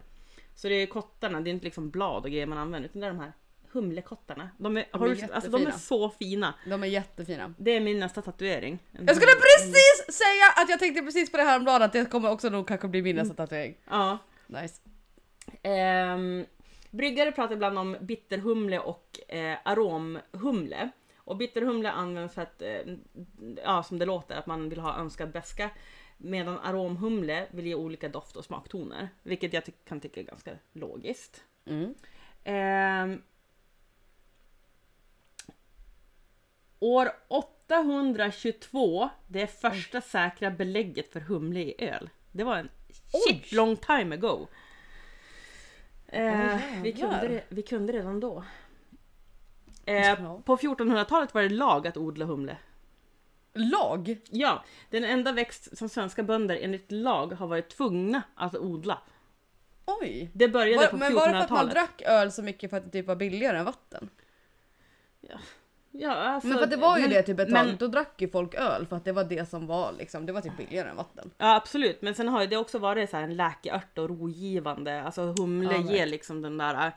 Så det är kottarna, det är inte liksom blad och grejer man använder utan det är de här humlekottarna. De är, De är du, alltså, de är så fina. De är jättefina. Det är min nästa tatuering. Jag skulle precis säga att jag tänkte precis på det här om dagen att det kommer också nog kanske bli min nästa tatuering. Ja. Nice. Ehm, bryggare pratar ibland om bitterhumle och eh, aromhumle. Och bitterhumle används för att, eh, ja som det låter, att man vill ha önskad beska. Medan aromhumle vill ge olika doft och smaktoner. Vilket jag ty- kan tycka är ganska logiskt. Mm. Ehm, år 822, det är första säkra belägget för humle i öl. Det var en shit Oj. long time ago. Eh, vi, kunde vi kunde redan då. Eh, Ja. På 1400-talet var det lag att odla humle. Lag? Ja, den enda växt som svenska bönder enligt lag har varit tvungna att odla. Oj. Det började Var, på men var det för att man 1400-talet. drack öl så mycket för att det typ var billigare än vatten? Ja, alltså, Men för det var ju men- det typ ett tag, men- då drack ju folk öl för att det var det som var liksom, det var typ billigare än vatten. Ja absolut, men sen har ju det också varit så här en läkeört och rogivande. Alltså humle Ja, ger liksom den där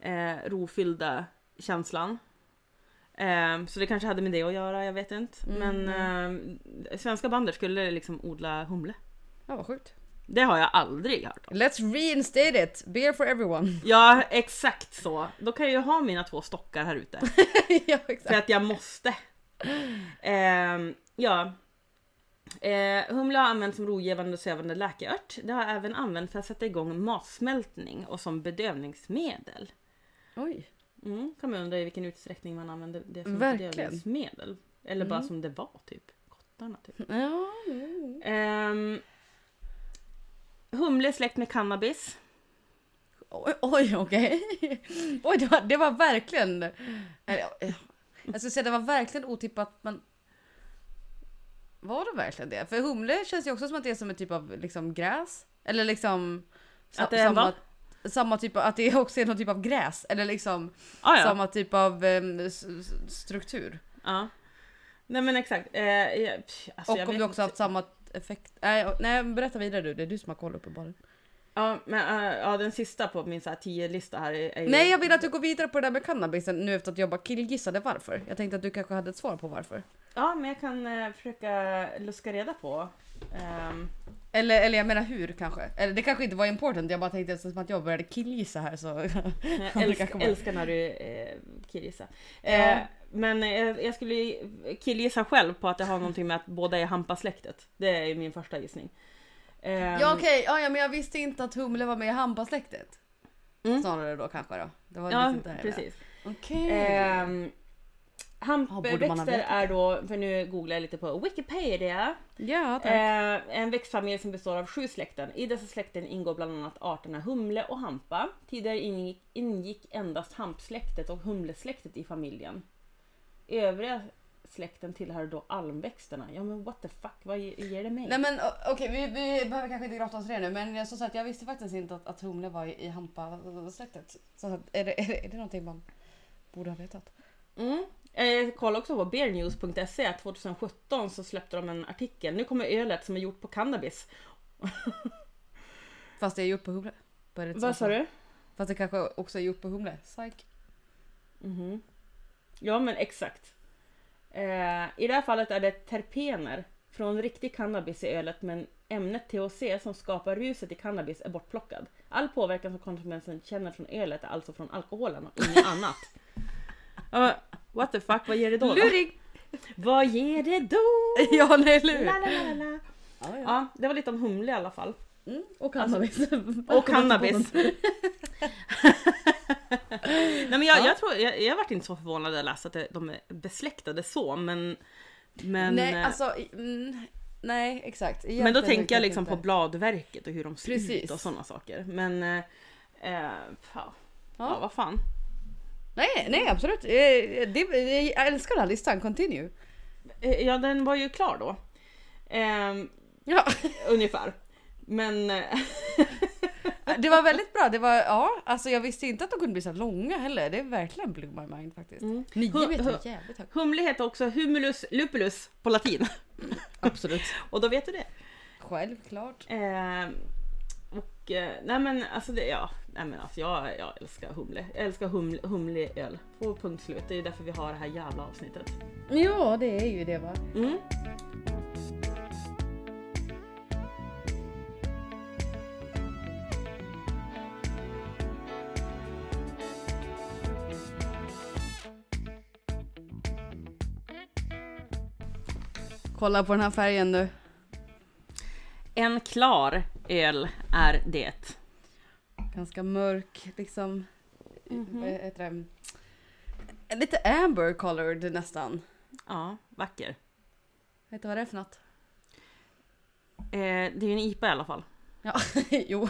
eh, rofyllda känslan. Eh, så det kanske hade med det att göra, jag vet inte. Mm, Men eh, svenska bönder skulle liksom odla humle. Ja vad sjukt. Det har jag aldrig hört om. Let's reinstate it! Beer for everyone. Ja, exakt så. Då kan jag ju ha mina två stockar här ute. ja För exakt. att jag måste. Ehm, ja. Eh, humle har använts som rogivande och sövande läkeört. Det har även använts för att sätta igång matsmältning och som bedövningsmedel. Oj. Mm, kan man undra i vilken utsträckning man använde det som Verkligen. bedövningsmedel. Eller bara Mm. som det var typ. Kottarna typ. Ja. mm. Ehm, humle är släkt med cannabis. Oj, oj okej. Oj det var, det var verkligen... ja, Jag skulle säga det var verkligen otippat men... Var det verkligen det? För humle känns ju också som att det är som en typ av liksom gräs. Eller liksom... Att det är samma? Samma typ av, att det också är någon typ av gräs. Eller liksom Ah, ja. samma typ av s- struktur. ja. Nej men exakt. Eh, jag, alltså, jag Och om vet du också inte. haft samma effekt. Nej, nej berätta vidare du, det är du som har koll uppenbarligen. Ja, men äh, ja, den sista på min så här 10-lista här är, är ju... Nej jag vill att du går vidare på det där med cannabisen nu efter att jag bara killgissade varför. Jag tänkte att du kanske hade ett svar på varför. Ja, men jag kan eh, försöka luska reda på. Ehm, Eller, eller jag menar hur kanske. Eller det kanske inte var important, jag bara tänkte som att jag började killgissa här så. jag älsk, älskar när du eh, killgissar. Ja. Eh, men eh, jag skulle killgissa själv på att det har någonting med att båda är hampasläktet. Det är min första gissning. Ehm, Ja okej, ja, ja men jag visste inte att humle var med i hampasläktet. Mm. Snarare då kanske då. Det var Ja, lite där precis. Okej. Ehm, Hampväxter är då, för nu googlar jag lite på Wikipedia. ja tack. Eh, en växtfamilj som består av sju släkten. I dessa släkten ingår bland annat arterna humle och hampa. Tidigare ingick, ingick endast hampsläktet och humlesläktet i familjen. Övriga släkten tillhör då almväxterna. Ja men what the fuck, vad ge- ger det mig? Nej men okej, vi, vi behöver kanske inte grotta oss i det nu men som sagt jag visste faktiskt inte att, att humle var i, i hampasläktet. Så att, är, det, är, det, är det någonting man borde ha vetat? Mm. Jag kollade också på beernews.se. 2017 så släppte de en artikel. Nu kommer ölet som är gjort på cannabis. Fast det är gjort på humle. Vad sa du? Fast det kanske också är gjort på humle. Psych. Mhm. Ja men exakt. Eh, I det här fallet är det terpener från riktig cannabis i ölet men ämnet THC som skapar ruset i cannabis är bortplockad. All påverkan som konsumenten känner från ölet är alltså från alkoholen och inget annat. Ja, what the fuck, vad ger det då? Lurig! Vad ger det då? ja nej eller hur? La, la, la, la. Ja, ja. Ja, det var lite om humle i alla fall. Mm, och cannabis. Och cannabis. Nej men jag, Ja. jag tror, jag, jag varit inte så förvånad när jag läste att de är besläktade så men... Men, nej eh, alltså, mm, nej exakt. men då Egentligen tänker jag liksom på inte. bladverket och hur de ser Precis. ut och sådana saker. Men... Eh, eh, ja, ja, Ja. vad fan. Nej, nej absolut. Eh, Det, jag älskar den här listan, continue. Eh, Ja den var ju klar då. Ehm, Ja. ungefär. Men... eh, Det var väldigt bra. Det var, ja, alltså jag visste inte att de kunde bli så långa heller. Det är verkligen blew my mind faktiskt. Mm. Nio Hu- vet jag jävligt högt. humle heter också humulus lupulus på latin. Absolut. Och då vet du det. Självklart. Eh, och eh, nej men alltså det, ja, nej men alltså jag, jag älskar humle. Jag älskar humle, humleöl. Två punkt slut. Det är därför vi har det här jävla avsnittet. Ja, det är ju det va. Mm. Kolla på den här färgen nu. En klar öl är det. Ganska mörk liksom. Mhm. Vad heter det? Lite amber colored nästan. Ja, vacker. Vet du vad det är för något? Eh, det är ju en IPA i alla fall. Ja, jo.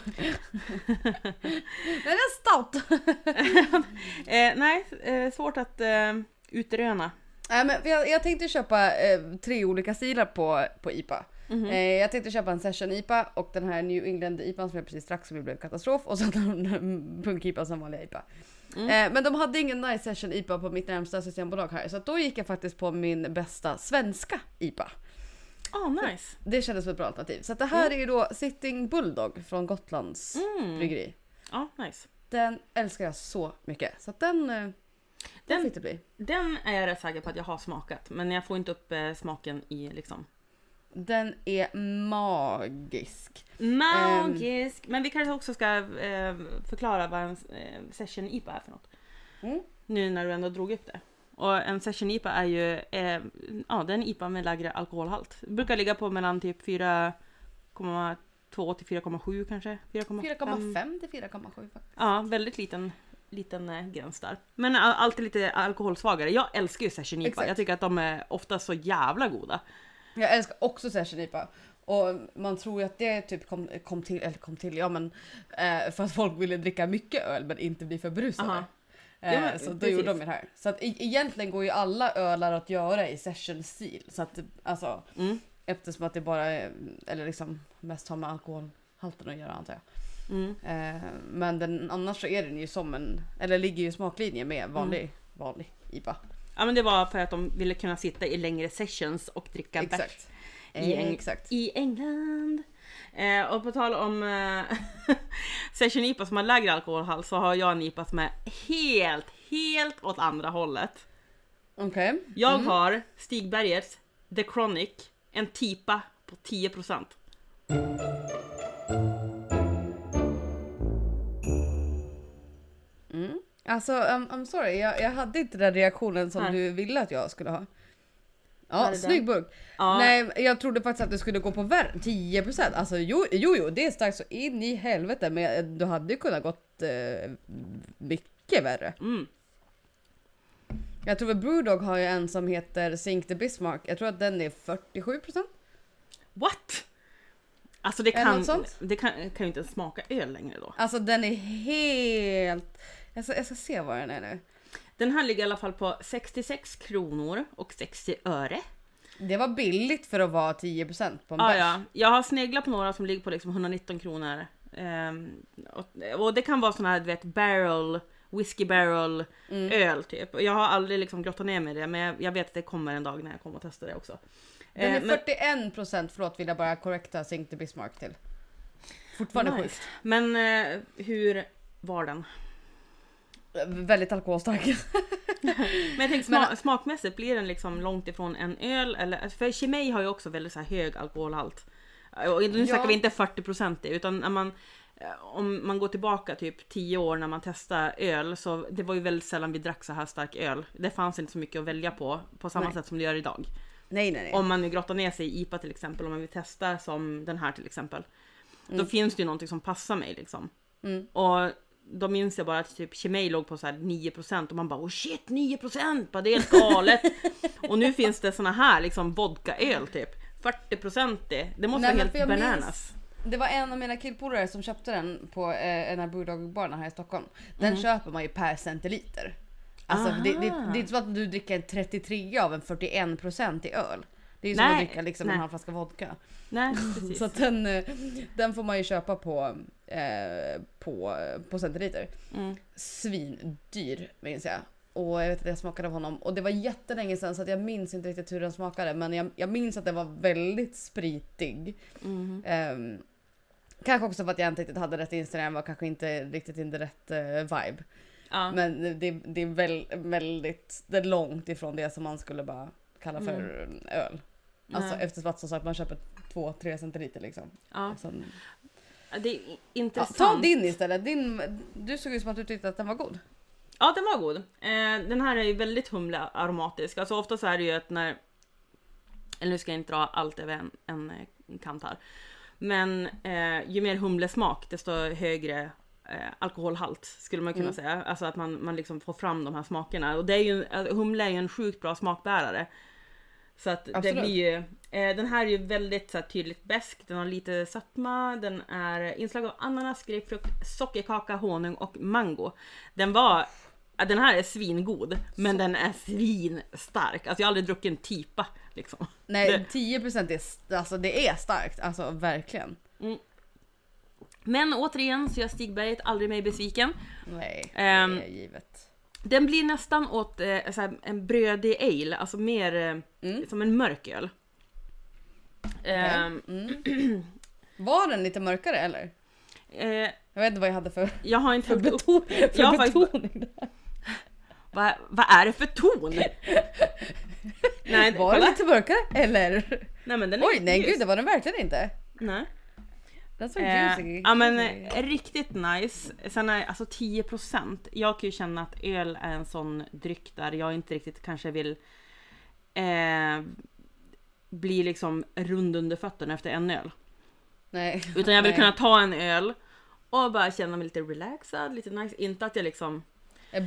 Den är stout. Eh, nej, eh, svårt att eh, utröna. Nej, men jag, jag tänkte köpa eh, tre olika stilar på, på IPA. Mhm. Eh, jag tänkte köpa en session IPA och den här New England IPA som jag precis drack som blev katastrof och sen en punk IPA som vanlig IPA. Mm. Eh, men de hade ingen nice session IPA på mitt närmsta systembolag här så då gick jag faktiskt på min bästa svenska IPA. Ah, nice. Det kändes som ett bra alternativ. Så det här är ju då Sitting Bulldog från Gotlands Mm. bryggeri. Ja, nice. Den älskar jag så mycket. Så att den, eh, den, bli. Den är jag rätt säker på att jag har smakat. Men jag får inte upp eh, smaken i liksom Den är magisk. Magisk! Men vi kanske också ska eh, förklara vad en eh, session IPA är för något. Mm. Nu när du ändå drog upp det. Och en session IPA är ju eh, ja, det är en IPA med lägre alkoholhalt. Det brukar ligga på mellan typ 4,2 till 4,7 kanske. 4,5. 4,5 till 4,7 faktiskt. Ja, väldigt liten, liten eh, gräns där. Men alltid lite alkoholsvagare. Jag älskar ju session IPA. Exakt. Jag tycker att de är ofta så jävla goda. Jag älskar också session IPA. Och man tror ju att det typ kom, kom till, eller kom till, ja men eh, för att folk ville dricka mycket öl men inte bli för berusade. Aha. Eh, Ja, men så då precis. gjorde de det här. Så att e- egentligen går ju alla ölar att göra i session-stil. Så att alltså Mm. eftersom att det bara är, eller liksom mest har med alkoholhalten att göra antar jag. Mm. Eh, men den, annars så är den ju som en, eller ligger ju i smaklinje med vanlig, Mm. vanlig IPA. Ja men det var för att de ville kunna sitta i längre sessions och dricka bärs i, Eng- Exakt. i England. Eh, och på tal om eh, session IPA som har lägre alkoholhalt så har jag en IPA som är helt, helt åt andra hållet. Okej. Jag Mm. har Stigbergets The Chronic, en TIPA på 10%. Mm. Alltså I'm, I'm sorry, jag, jag hade inte den reaktionen som Nej. du ville att jag skulle ha. Ja, snygg burk. Ja. Nej, jag trodde faktiskt att det skulle gå på värre. 10%. Alltså jo, jo, jo, det är starkt så in i helvete. Men du hade ju kunnat gått eh, mycket värre. Mm. Jag tror att Brewdog har ju en som heter Sink the Bismarck. Jag tror att den är 47%. What? Alltså det kan, det kan, kan ju inte ens smaka öl längre då. Alltså den är helt... Jag ska, jag ska se vad den är nu. Den här ligger i alla fall på 66 kronor och 60 öre. Det var billigt för att vara 10% på en Ah, bärs. ja. Jag har sneglat på några som ligger på liksom 119 kronor. Ehm, och, och det kan vara såna här du vet barrel, whisky barrel Mm. öl typ. Och Jag har aldrig liksom grottat ner mig i det men jag, jag vet att det kommer en dag när jag kommer att testa det också. Den är Eh, men, 41% förlåt vill jag bara korrekta Sink the Bismarck till. Fortfarande Nice. schysst. men eh, hur var den? Väldigt alkoholstark. Men jag tänker Men- sma- smakmässigt blir den liksom långt ifrån en öl eller för Chimay har ju också väldigt så här hög alkoholhalt. Och nu Ja. snackar vi inte 40% utan när man eh, om man går tillbaka typ 10 år när man testade öl så det var ju väldigt sällan vi drack så här stark öl. Det fanns inte så mycket att välja på på samma Nej. sätt som det gör idag. nej nej nej. Om man nu grottar ner sig i IPA till exempel, om man vill testa som den här till exempel. Då Mm. finns det ju någonting som passar mig liksom. Mm. Och då minns jag bara att typ Chimay låg på så här 9% och man bara oh shit 9% bara det är helt galet. och nu finns det såna här liksom vodkaöl typ. 40% det. Det måste Nej, vara helt jag minns- bananas. Det var en av mina killpolare som köpte den på eh, en av Brewdog-barerna här i Stockholm. Den köper man ju per centiliter. Alltså det, det, Ah. det är inte som att du dricker en 33 av en 41% i öl. Det är ju som att dricka liksom en halv flaska vodka. Nej precis. Så den, eh, den får man ju köpa på, eh, på, på centiliter. Mm. Svindyr minns jag. Och jag vet att jag smakade av honom och det var jättelänge sedan så att jag minns inte riktigt hur den smakade. Men jag, jag minns att den var väldigt spritig. Mhm. Ehm, kanske också för att jag inte riktigt hade rätt inställning, var kanske inte riktigt in the rätt eh, vibe. Ja. Men det, det är väl, väldigt, det är långt ifrån det som man skulle bara kalla för öl. Alltså Nej. eftersom att som sagt man köper 2-3 centiliter liksom. ja. Sen, Det är ja, intressant. ta din istället. Din, du såg ut som att du tyckte att den var god. Ja, den var god. Eh, den här är ju väldigt humlearomatisk. Alltså ofta så är det ju att när... Eller nu ska jag inte dra allt över en, en eh, kant här. Men eh, ju mer humlesmak desto högre eh, alkoholhalt skulle man kunna Mm. säga. Alltså att man, man liksom får fram de här smakerna. Och det är ju, alltså, humle är ju en sjukt bra smakbärare. Så att det Absolut. blir ju, eh, den här är ju väldigt så här, tydligt besk, den har lite sötma, den är inslag av ananas, grapefrukt, sockerkaka, honung och mango. Den var, den här är svingod, men den är svinstark. Alltså jag har aldrig druckit en tipa liksom. Nej, Det- 10% är, alltså, det är starkt. Alltså verkligen. Men återigen så är Stigberget aldrig mig besviken. Nej, Ehm, det är givet. Den blir nästan åt eh, så här, en brödig ale, alltså mer eh, Mm. som en mörk öl. Ehm, Mm. Var den lite mörkare eller? eh, Jag vet inte vad jag hade för, jag har inte för, beton, för Jag har faktiskt- betoning. där. Vad, vad är det för ton? nej, Var den lite mörkare eller? nej men den är Oj nej ljus. gud det var den verkligen inte. Nej. Den såg Eh, juicy. ja men eh, riktigt nice. Sen är alltså 10%. Jag kan ju känna att öl är en sån dryck där jag inte riktigt kanske vill eh, bli liksom rund under fötterna efter en öl. Nej. Utan jag vill Nej. kunna ta en öl och bara känna mig lite relaxad, lite nice. Inte att jag liksom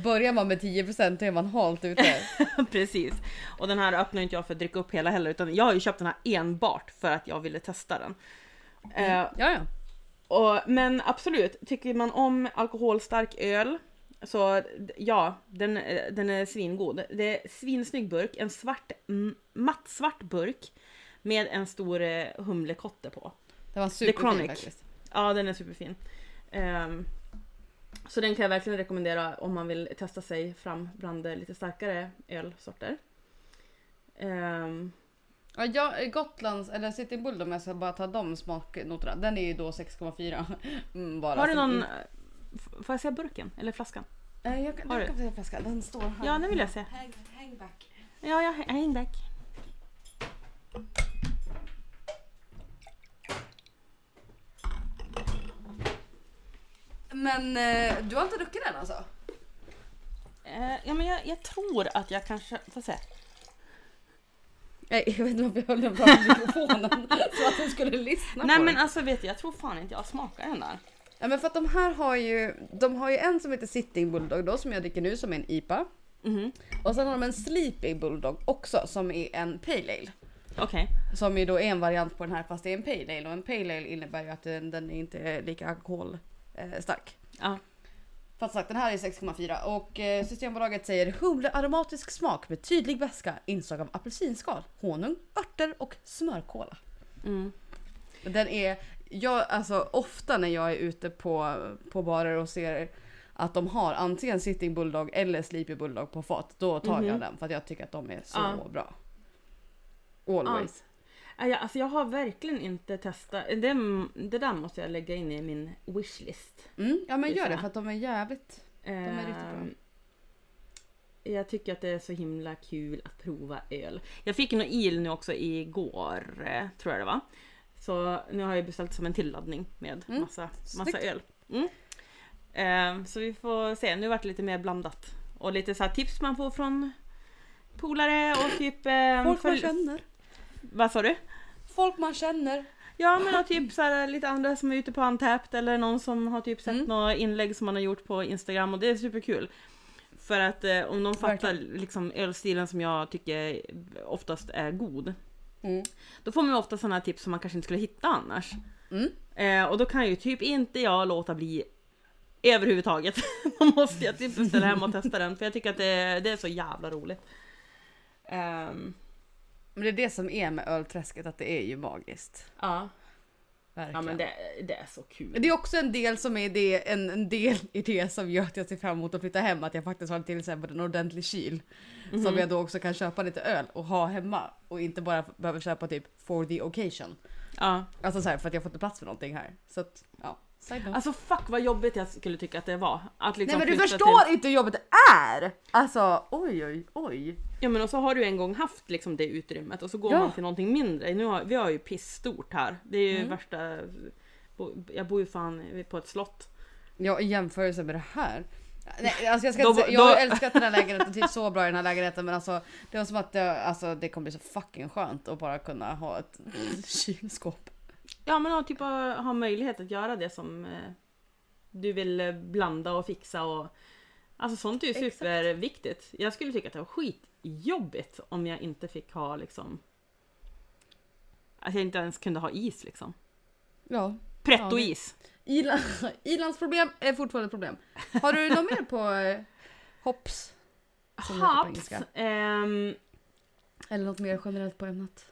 Börjar man med 10% då är man halt ute. Precis. Och den här öppnar inte jag för att dricka upp hela heller utan jag har ju köpt den här enbart för att jag ville testa den. Eh, Ja ja. och, men absolut, tycker man om alkoholstark öl så ja, den, eh, den är svingod. Det är svinsnygg burk, en svart, mm, mattsvart burk med en stor eh, humlekotte på. Det var The superfin Chronic. faktiskt. Ja, den är superfin. Ehm, så den kan jag verkligen rekommendera om man vill testa sig fram bland lite starkare ölsorter. Ehm, Ja, jag, Gotlands, eller City Bull om jag ska bara ta de smaknoterna. Den är ju då 6,4. Mm, bara. har du någon... mm. Får jag se burken? Eller flaskan? Eh, jag kan, har jag du? kan se flaskan. Den står här. Ja, den vill jag se. Hang, hang back. Ja, jag häng back. Men eh, du har inte druckit den alltså? Eh, ja, men jag, jag tror att jag kanske... Får se. Jag, jag vet inte varför jag höll den framför mikrofonen så att den skulle lyssna Nej på men den. alltså vet du, jag tror fan inte jag smakar den där. Ja men för att de här har ju, de har ju en som heter Sitting Bulldog då som jag dricker nu som är en IPA. Mhm. Och sen har de en Sleeping Bulldog också som är en Pale Ale. Okej. Som ju då är en variant på den här fast det är en Pale Ale och en Pale Ale innebär ju att den, den är inte är lika alkoholstark. Stark. Ja. Fast sagt den här är 6,4 och eh, Systembolaget säger humlearomatisk smak med tydlig väska, inslag av apelsinskal, honung, örter och smörkola. Mm. Den är, jag, alltså ofta när jag är ute på, på barer och ser att de har antingen Sitting Bulldog eller Sleepy Bulldog på fat, då tar jag Mhm. den för att jag tycker att de är så Ja. bra. Always. Ja, jag- alltså jag har verkligen inte testat. Det, det där måste jag lägga in i min wishlist. Mm, ja men gör det för att de är jävligt... är riktigt bra. Ehm, Jag tycker att det är så himla kul att prova öl. Jag fick någon il nu också igår, eh, tror jag det var. Så nu har jag beställt som en tilladdning med Mm, massa, massa snyggt. öl. Mm. Ehm, Så vi får se, nu vart det lite mer blandat. Och lite så här tips man får från polare och typ... ehm, Folk man följ- känner. Vad sa du? Folk man känner. Ja men och typ så här, lite andra som är ute på Untapped eller någon som har typ sett Mm. några inlägg som man har gjort på Instagram och det är superkul. För att eh, om de fattar Verkligen. liksom ölstilen som jag tycker oftast är god. Mm. Då får man ju ofta sådana tips som man kanske inte skulle hitta annars. Mm. Eh, och då kan ju typ inte jag låta bli överhuvudtaget. då måste jag typ beställa hem och testa den för jag tycker att det, det är så jävla roligt. Ehm, Men det är det som är med ölträsket, att det är ju magiskt. ja. Verkligen. ja men det, det är så kul. Det är också en del som är det, en, en del i det som gör att jag ser fram emot att flytta hem. Att jag faktiskt har till exempel en ordentlig kyl. Mhm. Som jag då också kan köpa lite öl och ha hemma. Och inte bara behöver köpa typ for the occasion. Ja. Alltså så här, för att jag får inte plats för någonting här. Så att, ja. Alltså fuck vad jobbigt jag skulle tycka att det var. Att liksom Nej men du förstår Till... inte hur jobbigt det är! Alltså oj oj oj. Ja men och så har du en gång haft liksom det utrymmet och så går Ja. man till någonting mindre. Nu har, vi har ju pissstort här. Det är ju Mm. värsta... Jag bor ju fan på ett slott. Ja i jämförelse med det här. Nej, alltså jag, ska inte säga, jag har älskat den här lägenheten, typ så bra i den här lägenheten men alltså det var som att det, alltså, det kommer bli så fucking skönt att bara kunna ha ett kylskåp. Ja men att typ ha, möjlighet att göra det som eh, du vill eh, blanda och fixa och... Alltså sånt är ju Exakt. superviktigt. Jag skulle tycka att det var skitjobbigt om jag inte fick ha liksom... Att jag inte ens kunde ha is liksom. Ja. Pretto-is. Ila, ilandsproblem är fortfarande ett problem. Har du något mer på eh, hops? Hops. ehm, Eller något mer generellt på ämnet?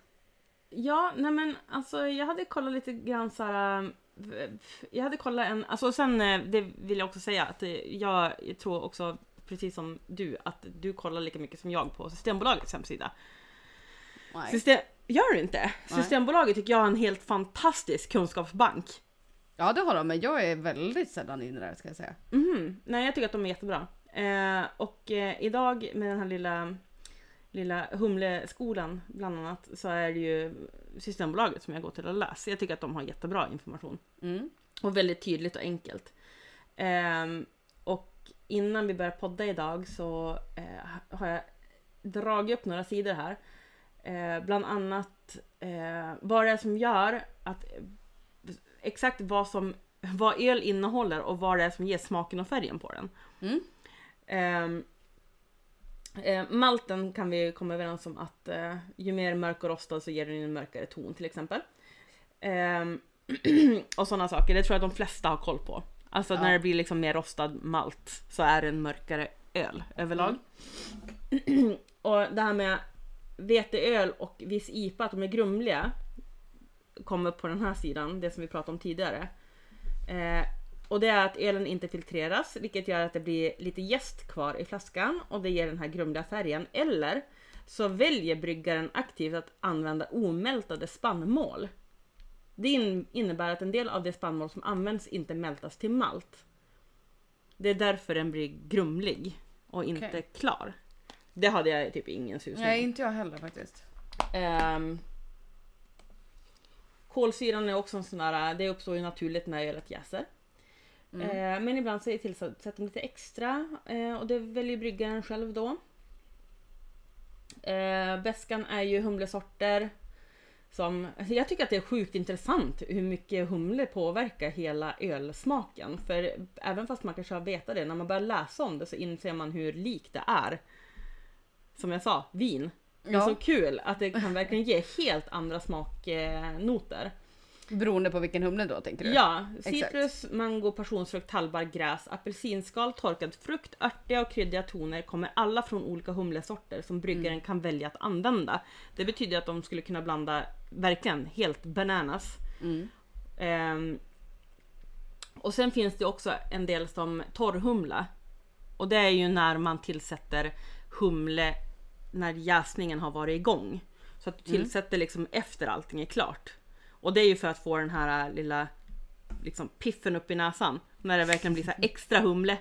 Ja, nej men alltså jag hade kollat lite grann så här. eh, Jag hade kollat en, alltså sen eh, det vill jag också säga att eh, jag tror också precis som du att du kollar lika mycket som jag på Systembolagets hemsida. Nej. System, gör du inte? Nej. Systembolaget tycker jag har en helt fantastisk kunskapsbank. Ja det har de men jag är väldigt sällan inne där ska jag säga. Mhm. Nej, jag tycker att de är jättebra. Eh, och eh, idag med den här lilla, lilla Humleskolan bland annat så är det ju Systembolaget som jag går till och läser. Jag tycker att de har jättebra information. Mm. Och väldigt tydligt och enkelt. Ehm, och innan vi börjar podda idag så eh, har jag dragit upp några sidor här. Eh, bland annat eh, vad det är som gör att exakt vad som vad öl innehåller och vad det är som ger smaken och färgen på den. Mm. Ehm, eh, malten kan vi komma överens om att eh, ju mer mörk och rostad så ger den en mörkare ton till exempel. Ehm, och sådana saker, det tror jag de flesta har koll på. Alltså Ja. när det blir liksom mer rostad malt så är det en mörkare öl överlag. och det här med veteöl och viss IPA, att de är grumliga, kommer på den här sidan, det som vi pratade om tidigare. Och det är att ölen inte filtreras, vilket gör att det blir lite jäst kvar i flaskan och det ger den här grumliga färgen. Eller så väljer bryggaren aktivt att använda omältade spannmål. Det in- innebär att en del av det spannmål som används inte mältas till malt. Det är därför den blir grumlig och inte Okej. klar. Det hade jag typ ingen susning Nej inte jag heller faktiskt. Ehm, kolsyran är också en sån där, det uppstår ju naturligt när ölet jäser. Mm. Eh, men ibland så är tillsätter de lite extra eh, och det väljer bryggaren själv då. Eh, Beskan är ju humlesorter. Som, alltså jag tycker att det är sjukt intressant hur mycket humle påverkar hela ölsmaken. För även fast man kanske har vetat det, när man börjar läsa om det så inser man hur likt det är. Som jag sa, vin. Det är Ja. så kul att det kan verkligen ge helt andra smaknoter. Beroende på vilken humle då tänker du? Ja, citrus, mango, passionsfrukt, tallbarr, gräs, apelsinskal, torkad frukt, örtiga och kryddiga toner kommer alla från olika humlesorter som bryggaren kan välja att använda. Det betyder att de skulle kunna blanda verkligen helt bananas. Mm. Ehm, och sen finns det också en del som torrhumla. Och det är ju när man tillsätter humle när jäsningen har varit igång. Så att du tillsätter liksom efter allting är klart. Och det är ju för att få den här lilla liksom piffen upp i näsan. När det verkligen blir så extra humle.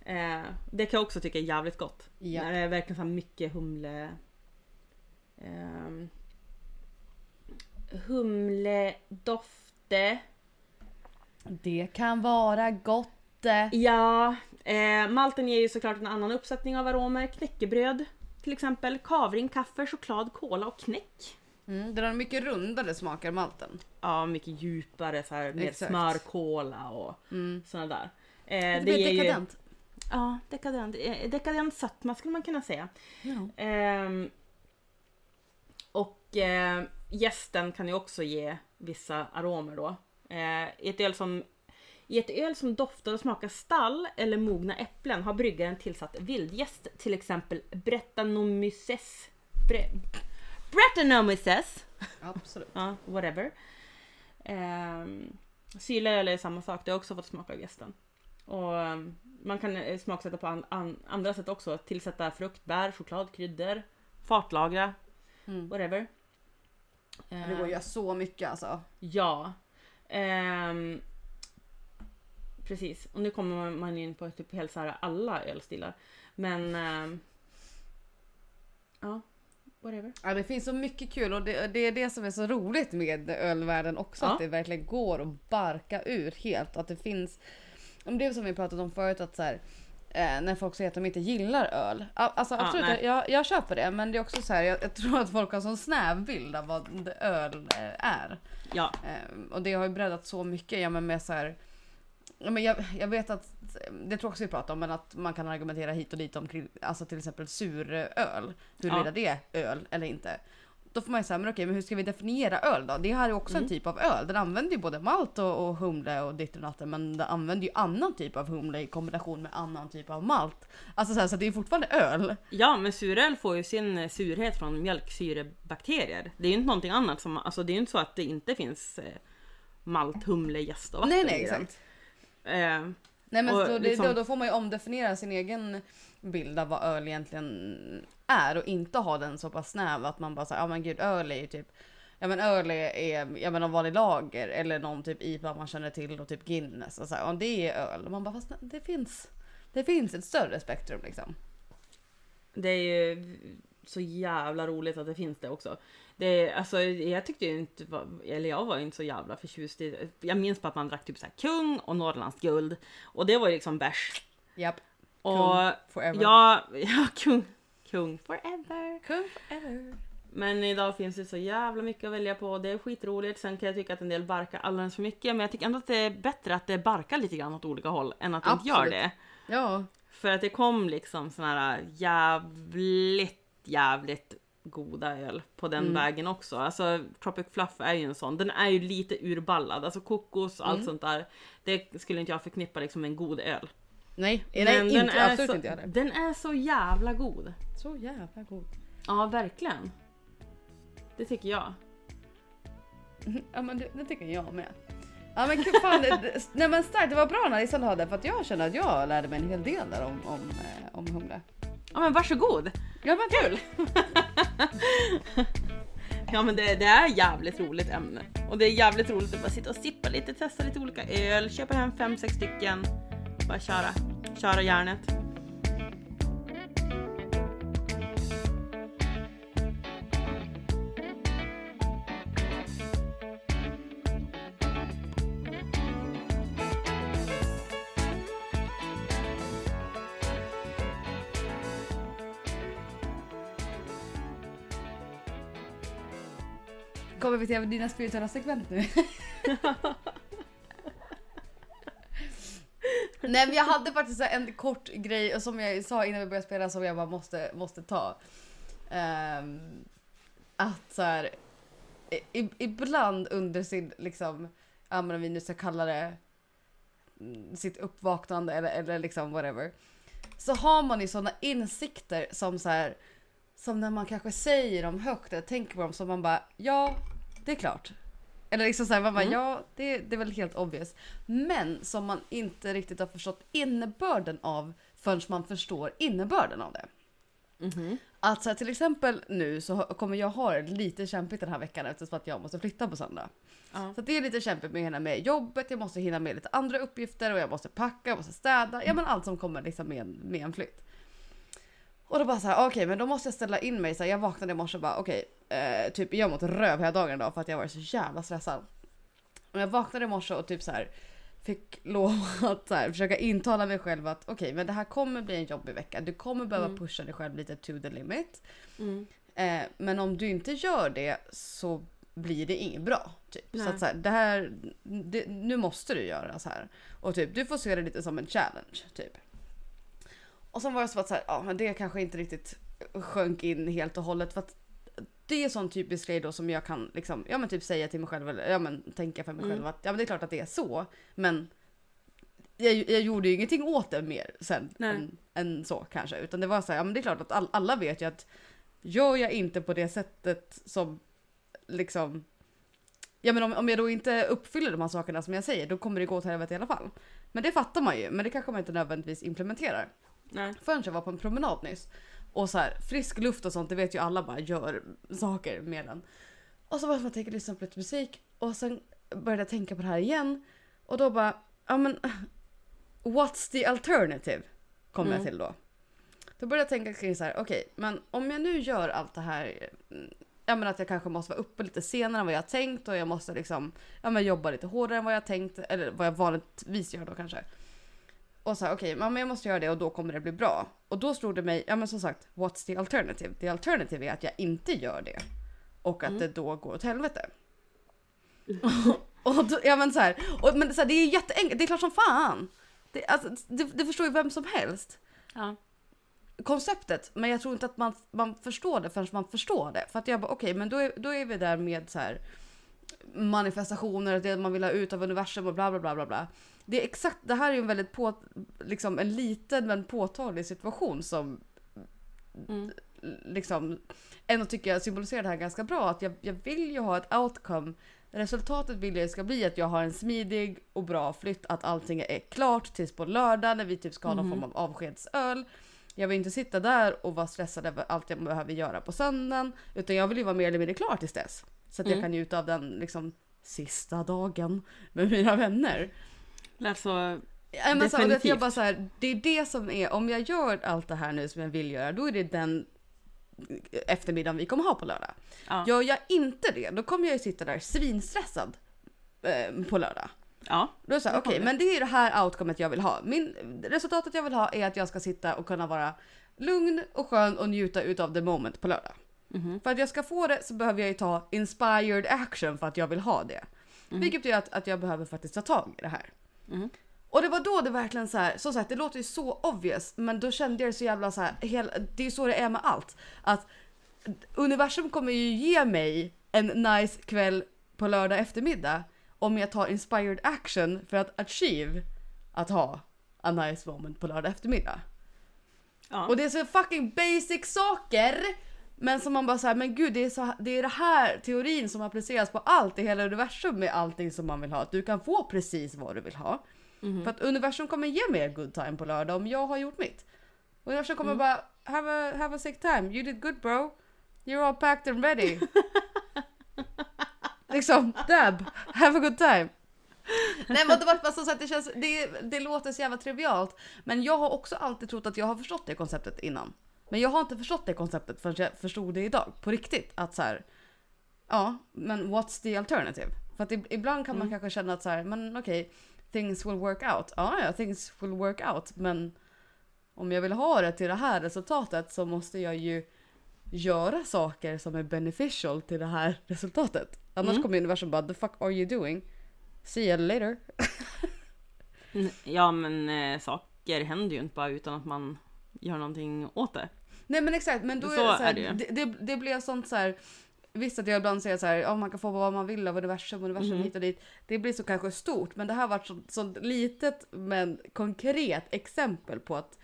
Eh, det kan jag också tycka är jävligt gott. Ja. När det är verkligen så mycket humle. ehm, humledofte. Det kan vara gott. Ja, eh, malten ger ju såklart en annan uppsättning av aromer. Knäckebröd till exempel, kavring, kaffe, choklad, kola och knäck. Mm, den har mycket rundare smakar malten. Ja, mycket djupare så här, med Exakt. smörkola och Mm. sådana där. Eh, Det blir ger ju- dekadent. Ja, dekadent. Eh, Dekadent sötma skulle man kunna säga. Ja. Ehm, och eh, gästen kan ju också ge vissa aromer då. Eh, i, ett öl som, I ett öl som doftar och smakar stall eller mogna äpplen har bryggaren tillsatt vildgäst, till exempel Brettanomyces. Bre, Brettanomyces! Absolut. Ja, whatever. Um, Syrleöl är samma sak, det har också fått smaka av gästen. Och ehm, man kan eh, smaksätta på an, an, andra sätt också. Tillsätta frukt, bär, choklad, kryddor, fartlagra, Mm. whatever. Det går att Ehm, göra så mycket alltså. Ja. Ehm, precis, och nu kommer man in på typ helt så här alla ölstilar. Men... ja, whatever. Ja, det finns så mycket kul och det, det är det som är så roligt med ölvärlden också. Ja. Att det verkligen går att barka ur helt. Att det finns, om det är som vi pratat om förut att så här, eh, när folk säger att de inte gillar öl. Alltså Ja, absolut, nej. jag, jag köper det. Men det är också så här, jag, jag tror att folk har en sån snäv bild av vad öl eh, är. Ja, Eh, och det har ju breddat så mycket. Ja, men med så här, men jag, jag vet att, det tror jag också vi pratade om, men att man kan argumentera hit och dit om alltså till exempel suröl. Huruvida Ja. det är öl eller inte. Då får man ju säga, men okej, men hur ska vi definiera öl då? Det här är ju också Mm. en typ av öl. Den använder ju både malt och, och humle och ditt och datten, men den använder ju annan typ av humle i kombination med annan typ av malt. Alltså så, här, så det är fortfarande öl. Ja, men suröl får ju sin eh, surhet från mjölksyrebakterier. Det är ju inte någonting annat som, alltså det är ju inte så att det inte finns eh, malt, humle, jäst och vatten Nej, nej, exakt. Eh, Nej men Och då, det, liksom- då, då får man ju omdefiniera sin egen bild av vad öl egentligen är och inte ha den så pass snäv att man bara säger ja men gud öl är ju typ Ja men öl är, är ja, men en vanlig lager eller någon typ IPA man känner till och typ Guinness och så här, ja, det är öl. Och man bara fast det finns Det finns ett större spektrum liksom. det är ju så jävla roligt att det finns det också. Det, alltså, jag tyckte ju inte, eller jag var ju inte så jävla förtjust i Jag minns på att man drack typ så här kung och Norrlands guld. Och det var ju liksom bärs. Japp. Och forever. ja, ja, kung, kung forever. Kung forever. Men idag finns det så jävla mycket att välja på det är skitroligt. Sen kan jag tycka att en del barkar alldeles för mycket. Men jag tycker ändå att det är bättre att det barkar lite grann åt olika håll än att det inte gör det. Ja. För att det kom liksom såna här jävligt, jävligt goda öl på den Mm. vägen också. Alltså Tropic Fluff är ju en sån. Den är ju lite urballad. Alltså kokos och allt Mm. sånt där. Det skulle inte jag förknippa liksom med en god öl. Nej, Men nej den inte, är absolut så, inte jag heller. Den är så jävla god. Så jävla god. Ja, verkligen. Det tycker jag. Ja men det, det tycker jag med. Ja men kul, fan, det, det, nej men starkt, det var bra när Lisa hade för att jag känner att jag lärde mig en hel del där om, om, eh, om humle. Ja men varsågod! Ja men kul! Ja men det, det är jävligt roligt ämne. Och det är jävligt roligt att bara sitta och sippa lite, testa lite olika öl, köpa hem fem sex stycken. Bara köra, köra järnet. Kommer vi till dina spirituella segment nu? Nej men jag hade faktiskt en kort grej som jag sa innan vi började spela som jag bara måste, måste ta. Ehm, att så här, i, ibland under sin, liksom, ja men om vi nu ska kalla det mm, sitt uppvaknande eller, eller liksom whatever. Så har man ju sådana insikter som så här, som när man kanske säger dem högt eller tänker på dem som man bara, ja det är klart. Eller liksom såhär, man bara, Mm. ja det, det är väl helt obvious. Men som man inte riktigt har förstått innebörden av förrän man förstår innebörden av det. Att så här, till exempel nu så kommer jag ha det lite kämpigt den här veckan eftersom att jag måste flytta på söndag. Ja. Så det är lite kämpigt med att hinna med jobbet, jag måste hinna med lite andra uppgifter och jag måste packa, jag måste städa. Ja men allt som kommer liksom med en, med en flytt. Och då bara så här, okej men då måste jag ställa in mig. Så här, jag vaknade i morse och bara okej, eh, typ jag mått röv hela dagen idag för att jag varit så jävla stressad. Och jag vaknade i morse och typ så här fick lov att så här, försöka intala mig själv att okej men det här kommer bli en jobbig vecka. Du kommer behöva Mm. pusha dig själv lite to the limit. Mm. Eh, men om du inte gör det så blir det inget bra. Typ. Så att så här, det här, det, nu måste du göra så här. Och typ, du får se det lite som en challenge. Typ. Och sen var det så att så här, ja, men det kanske inte riktigt sjönk in helt och hållet. För att det är sån typisk grej då som jag kan liksom, ja, men typ säga till mig själv, eller ja, men tänka för mig Mm. själv att ja, men det är klart att det är så. Men jag, jag gjorde ju ingenting åt det mer sen än, än så kanske. Utan det var så här, ja men det är klart att all, alla vet ju att gör jag inte på det sättet som liksom Ja men om, om jag då inte uppfyller de här sakerna som jag säger då kommer det gå åt helvete i alla fall. Men det fattar man ju, men det kanske man inte nödvändigtvis implementerar. Nej. Förrän jag var på en promenad nyss. Och så här, frisk luft och sånt, det vet ju alla bara gör saker med den. Och så var det som att jag lyssna på lite musik och sen började jag tänka på det här igen. Och då bara, ja men what's the alternative? Kom jag Mm. till då. Då började jag tänka kring så här, okej, men om jag nu gör allt det här, ja men att jag kanske måste vara uppe lite senare än vad jag tänkt och jag måste liksom, ja men jobba lite hårdare än vad jag tänkt, eller vad jag vanligtvis gör då kanske. Och så här, okej, men jag måste göra det och då kommer det bli bra. Och då slog det mig, ja men som sagt, what's the alternative? The alternative är att jag inte gör det. Och att Mm. det då går åt helvete. och då, ja men så här, och, men så här, det är jätteenkelt, det är klart som fan. Det, alltså, det, det förstår ju vem som helst Ja. konceptet, men jag tror inte att man, man förstår det förrän man förstår det. För att jag bara, okej, men då är, då är vi där med så här manifestationer, det man vill ha ut av universum och bla bla bla bla bla. Det är exakt, det här är en väldigt på, liksom en liten men påtaglig situation som Mm. liksom ändå tycker jag symboliserar det här ganska bra. Att jag, jag vill ju ha ett outcome. Resultatet vill jag ska bli att jag har en smidig och bra flytt, att allting är klart tills på lördag när vi typ ska ha någon Mhm. form av avskedsöl. Jag vill inte sitta där och vara stressad över allt jag behöver göra på söndagen. Utan jag vill ju vara mer eller mindre klar tills dess. Så att jag Mm. kan njuta av den liksom sista dagen med mina vänner. Alltså, Ja, men så, och det, jag bara så här, det är det som är, om jag gör allt det här nu som jag vill göra, då är det den eftermiddagen vi kommer ha på lördag. ja. Gör jag inte det, då kommer jag ju sitta där svinstressad eh, på lördag. ja. Då är så här, okej, kommer. men det är det här outcomet jag vill ha. Min, resultatet jag vill ha är att jag ska sitta och kunna vara lugn och skön och njuta utav the moment på lördag. Mhm. För att jag ska få det så behöver jag ju ta inspired action för att jag vill ha det. Mhm. Vilket betyder att, att jag behöver faktiskt ta tag i det här. Mhm. Och det var då det verkligen så här, som sagt det låter ju så obvious men då kände jag det så jävla så här, hel, det är ju så det är med allt. Att universum kommer ju ge mig en nice kväll på lördag eftermiddag om jag tar inspired action för att achieve att ha a nice moment på lördag eftermiddag. ja. Och det är så fucking basic saker. Men som man bara säger, men gud det är, så, det är det här teorin som appliceras på allt i hela universum med allting som man vill ha. Att du kan få precis vad du vill ha. Mhm. För att universum kommer ge mig a good time på lördag om jag har gjort mitt. Universum kommer Mm. bara, have a, have a sick time, you did good bro. You're all packed and ready. liksom, dab, have a good time. Nej men det var bara så att det känns, det, det låter så jävla trivialt. Men jag har också alltid trott att jag har förstått det konceptet innan. Men jag har inte förstått det konceptet förrän jag förstod det idag. På riktigt. Att så här, ja, men what's the alternative? För att ib- ibland kan man Mm. kanske känna att så här, men okej, things will work out. Ja, ja, things will work out. Men om jag vill ha det till det här resultatet så måste jag ju göra saker som är beneficial till det här resultatet. Annars Mm. kommer universum bara the fuck are you doing? See you later. Ja men eh, saker händer ju inte bara utan att man gör någonting åt det. Nej men exakt, men då Så är det så här, är det det, det, det blev sånt så här. Visst att jag ibland säger så här, ja man kan få vad man vill av universum, universum Mhm. hit och dit. Det blir så kanske stort, men det här var så, så litet men konkret exempel på att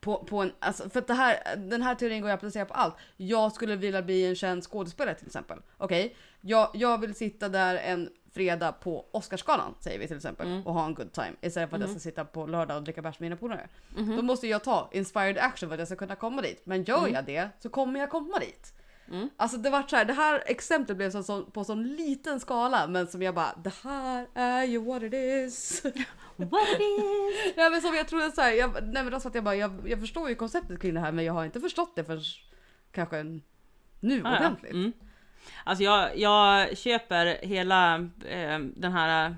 på, på en, alltså för att det här, den här teorin går ju att applicera på allt. Jag skulle vilja bli en känd skådespelare till exempel. Okej, jag, jag vill sitta där en fredag på Oscarsgalan säger vi till exempel Mm. och ha en good time istället för att jag ska sitta på lördag och dricka bärs med mina polare. Mhm. Då måste jag ta inspired action för att jag ska kunna komma dit. Men gör Mm. jag det så kommer jag komma dit. Mm. Alltså det var så här, det här exemplet blev så, så, på sån liten skala men som jag bara, det här är ju what it is. What it is! ja, men som jag trodde så här, jag, nej men alltså att jag bara, jag, jag förstår ju konceptet kring det här men jag har inte förstått det förrän kanske nu Ah, ja. ordentligt. Mm. Alltså jag, jag köper hela eh, den här...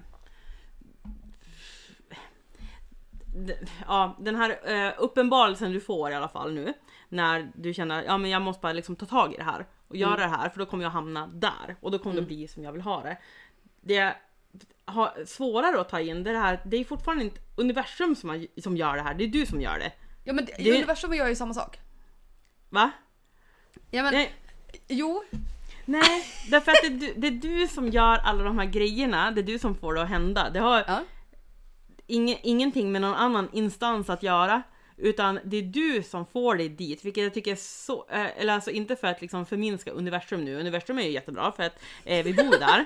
d- Ja, den här eh, uppenbarelsen du får i alla fall nu. När du känner ja men jag måste bara liksom ta tag i det här och göra Mm. det här för då kommer jag hamna där och då kommer Mm. det bli som jag vill ha det. Det har svårare att ta in det är det här, det är fortfarande inte universum som, har, som gör det här, det är du som gör det. Ja men det, Det- universum är ju samma sak. Va? Ja men Nej, jo, Nej, därför att det, är du- det är du som gör alla de här grejerna, det är du som får det att hända. Det har ja. ing, ingenting med någon annan instans att göra. Utan det är du som får dig dit, vilket jag tycker är så, eh, eller alltså inte för att liksom förminska universum nu, universum är ju jättebra för att eh, vi bor där,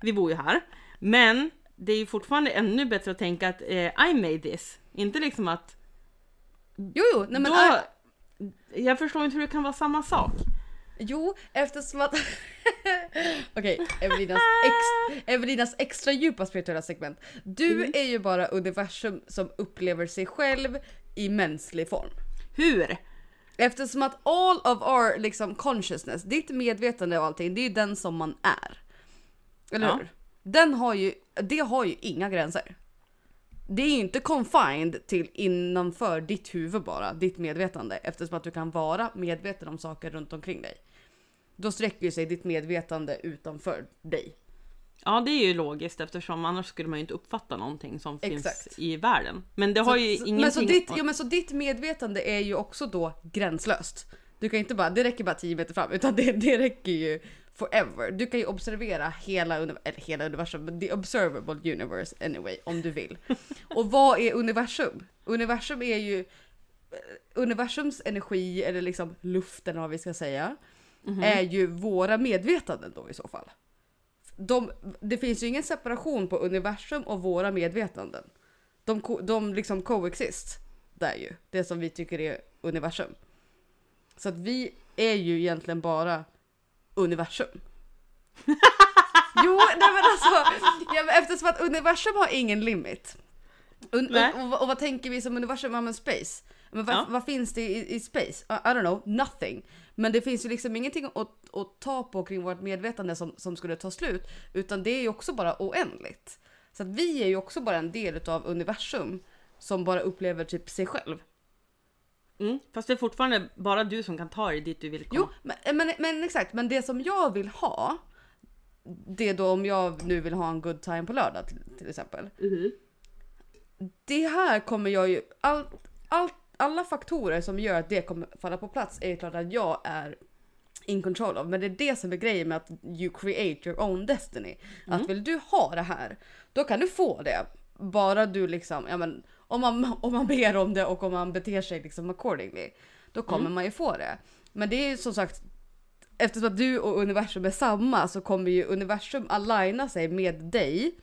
vi bor ju här. Men det är ju fortfarande ännu bättre att tänka att eh, I made this, inte liksom att Jo jo, nej men då, jag förstår inte hur det kan vara samma sak. Jo, eftersom att... Okej, Evelinas, ex, Evelinas extra djupa spirituella segment. Du Mm. är ju bara universum som upplever sig själv i mänsklig form. Hur? Eftersom att all of our liksom consciousness, ditt medvetande och allting, det är ju den som man är. Eller Ja. hur? Den har ju, det har ju inga gränser. Det är ju inte confined till innanför ditt huvud bara, ditt medvetande, eftersom att du kan vara medveten om saker runt omkring dig. Då sträcker ju sig ditt medvetande utanför dig. Ja det är ju logiskt eftersom annars skulle man ju inte uppfatta någonting som Exakt. finns i världen. Men det har ju så, ingenting... men, så ditt, ja, men så ditt medvetande är ju också då gränslöst. Du kan inte bara, det räcker bara 10 meter fram, utan det, det räcker ju forever. Du kan ju observera hela, eller hela universum, men the observable universe anyway, om du vill. Och vad är universum? Universum är ju eh, universums energi, eller liksom luften vad vi ska säga, Mhm. är ju våra medvetanden då i så fall. De, det finns ju ingen separation på universum och våra medvetanden. De, de liksom coexist där ju, det som vi tycker är universum. Så att vi är ju egentligen bara universum. jo, nej men alltså, ja, men eftersom att universum har ingen limit. Un- och, och, och vad tänker vi som universum? Ja men space. Men vad, Ja. vad finns det i, i space? I, I don't know, nothing. Men det finns ju liksom ingenting att, att ta på kring vårt medvetande som, som skulle ta slut. Utan det är ju också bara oändligt. Så att vi är ju också bara en del av universum som bara upplever typ sig själv. Mm. Fast det är fortfarande bara du som kan ta dig dit du vill komma. Jo, men, men, men exakt. Men det som jag vill ha, det är då om jag nu vill ha en good time på lördag till, till exempel. Mhm. Det här kommer jag ju, all, all, alla faktorer som gör att det kommer falla på plats är ju klart att jag är in control of. Men det är det som är grejen med att you create your own destiny. Att vill du ha det här, då kan du få det. Bara du liksom, ja men om man, om man ber om det och om man beter sig liksom accordingly. Då kommer man ju få det. Men det är ju som sagt, eftersom att du och universum är samma så kommer ju universum aligna sig med dig.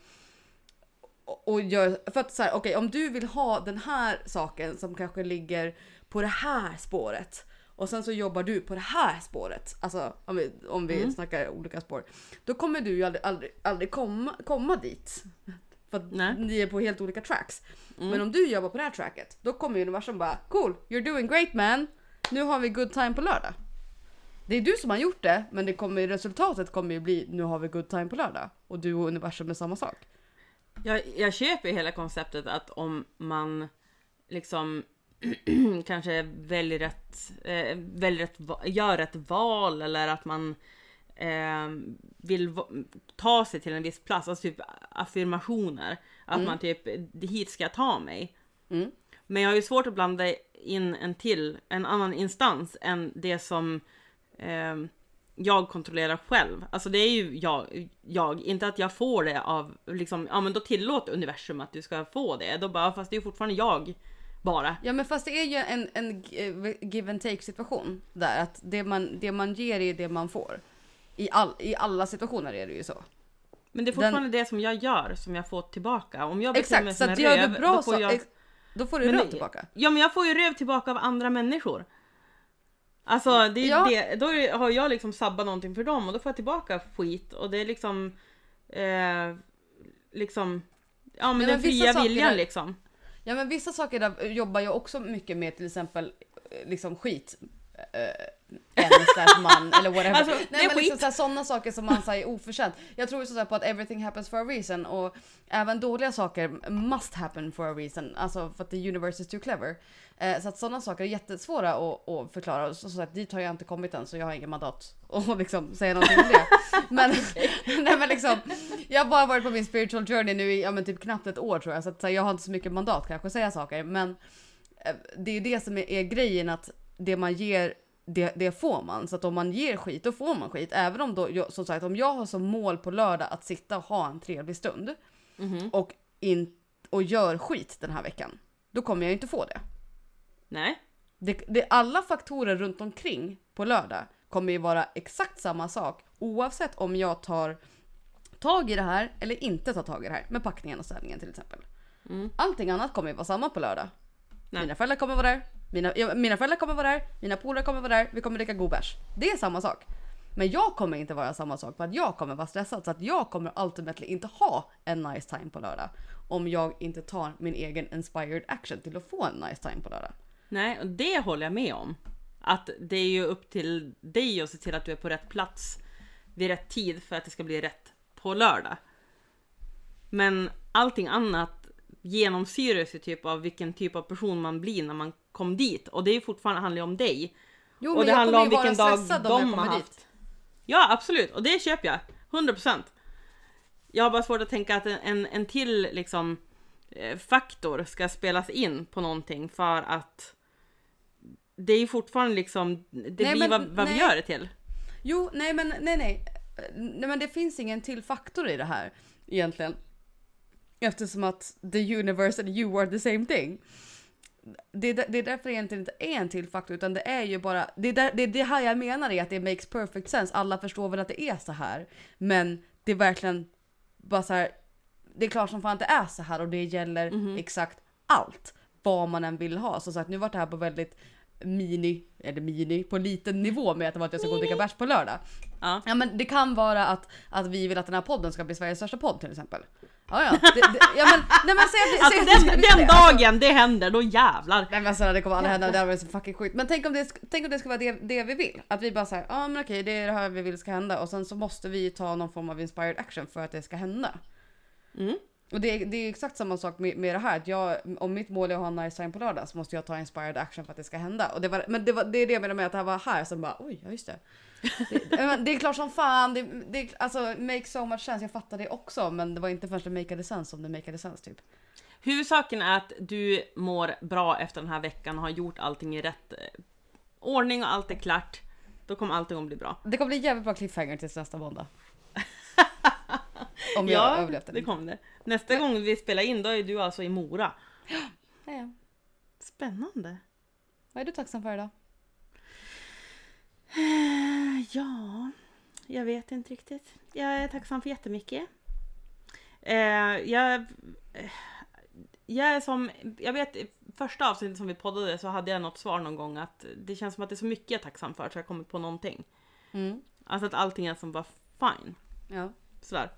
Och gör, för att så här, okej om du vill ha den här saken som kanske ligger på det här spåret. Och sen så jobbar du på det här spåret. Alltså om vi, om vi Mm. snackar olika spår. Då kommer du ju aldrig, aldrig, aldrig komma, komma dit. För att Nej. ni är på helt olika tracks. Mm. Men om du jobbar på det här tracket, då kommer universum bara cool, you're doing great man. Nu har vi good time på lördag. Det är du som har gjort det, men det kommer, resultatet kommer ju bli nu har vi good time på lördag. Och du och universum är samma sak. Jag, jag köper hela konceptet att om man liksom kanske väljer rätt, eh, väljer rätt, gör rätt val eller att man eh, vill ta sig till en viss plats, alltså typ affirmationer. Att man typ, hit ska jag ta mig. Mm. Men jag har ju svårt att blanda in en till, en annan instans än det som ehm, jag kontrollerar själv. Alltså det är ju jag, jag, inte att jag får det av, liksom, ja men då tillåt universum att du ska få det. Då bara, fast det är ju fortfarande jag bara. Ja men fast det är ju en, en g- give and take situation där att det man, det man ger är det man får. I, all, I alla situationer är det ju så. Men det är fortfarande det som jag gör som jag får tillbaka. Om jag beter mig som så en röv, du bra då får så, jag... ex, då får du Men röv tillbaka. Ja men jag får ju röv tillbaka av andra människor. Alltså det är Ja. det, då är- har jag liksom sabbat någonting för dem och då får jag tillbaka skit och det är liksom eh, liksom ja men men den vissa fria viljan är- liksom. Ja men vissa saker där jobbar jag också mycket med till exempel eh, liksom skit. Eh, en slash man eller whatever. Alltså, Nej men liksom skit. såhär, sådana saker som man säger oförtjänt. Jag tror ju såhär på att everything happens for a reason och även dåliga saker must happen for a reason. Alltså för att the universe is too clever. Eh, så att sådana saker är jättesvåra att, att förklara. Och så, så att dit har jag inte kommit än så jag har ingen mandat att liksom säga någonting om det. Men, nej, men liksom, jag har bara varit på min spiritual journey nu i ja, men typ knappt ett år tror jag. Så att så här, jag har inte så mycket mandat kanske att säga saker. Men eh, det är det som är, är grejen att det man ger det, det får man. Så att om man ger skit, då får man skit. Även om då, som sagt, om jag har som mål på lördag att sitta och ha en trevlig stund Mhm. och, in, och gör skit den här veckan, då kommer jag inte få det. Nej. Det, det. Alla faktorer runt omkring på lördag kommer ju vara exakt samma sak oavsett om jag tar tag i det här eller inte tar tag i det här med packningen och städningen till exempel. Mm. Allting annat kommer ju vara samma på lördag. Nej. Mina föräldrar kommer vara där, mina, mina föräldrar kommer vara där, mina polare kommer vara där, vi kommer dricka god bärs. Det är samma sak. Men jag kommer inte vara samma sak för att jag kommer vara stressad så att jag kommer ultimately inte ha en nice time på lördag. Om jag inte tar min egen inspired action till att få en nice time på lördag. Nej, och det håller jag med om. Att det är ju upp till dig att se till att du är på rätt plats vid rätt tid för att det ska bli rätt på lördag. Men allting annat genomsyras ju typ av vilken typ av person man blir när man kom dit. Och det är fortfarande handlar ju om dig. Jo, och men det handlar om vilken dag de har haft. dit. Ja absolut, och det köper jag. 100%. Jag har bara svårt att tänka att en, en, till liksom eh, faktor ska spelas in på någonting för att det är ju fortfarande liksom, det Nej, blir men vad, vad vi gör det till. Jo, nej men nej, nej. Nej men det finns ingen till faktor i det här egentligen. Eftersom att the universe and you are the same thing. Det är, det är därför det egentligen inte är en till faktor utan det är ju bara, det är, där, det är det här jag menar är att det makes perfect sense. Alla förstår väl att det är så här. Men det är verkligen bara så här. Det är klart som fan att det är så här och det gäller exakt allt. Vad man än vill ha. Som sagt nu var det här på väldigt mini, eller mini, på liten nivå med att det var att jag ska gå och dricka bärs på lördag. Ja. Ja men det kan vara att, att vi vill att den här podden ska bli Sveriges största podd till exempel. Ja ja. Det, det, ja men, nej men säg säg Alltså den, den det, alltså. dagen det händer, då jävlar. Nej men sådär, det kommer aldrig hända, det varit så fucking sjukt. Men tänk om det, tänk om det ska vara det, det vi vill. Att vi bara säger, ja men okej det är det här vi vill ska hända och sen så måste vi ta någon form av inspired action för att det ska hända. Mm. Och det, är- det är exakt samma sak med, med det här. Att jag, om mitt mål är att ha en nice time på lördag så måste jag ta inspired action för att det ska hända. Och det var, men det, var, det är det jag menar med att det här var här som bara oj, ja just det. Det, det är klart som fan, det, det alltså make so much sense. Jag fattar det också men det var inte först det makade sense som det makade sense typ. Huvudsaken är att du mår bra efter den här veckan och har gjort allting i rätt eh, ordning och allt är klart. Då kommer allting att bli bra. Det kommer bli jävligt bra cliffhanger tills nästa måndag. Om jag har överlevt det det. kommer det. Nästa gång vi spelar in då är du alltså i Mora. Ja, ja. Spännande. Vad är du tacksam för idag? Eh, Ja, jag vet inte riktigt. Jag är tacksam för jättemycket. Eh, jag, eh, jag är som, jag vet första avsnittet som vi poddade så hade jag något svar någon gång att det känns som att det är så mycket jag är tacksam för så jag har kommit på någonting. Mm. Alltså att allting är som bara fine. Ja. Sådär.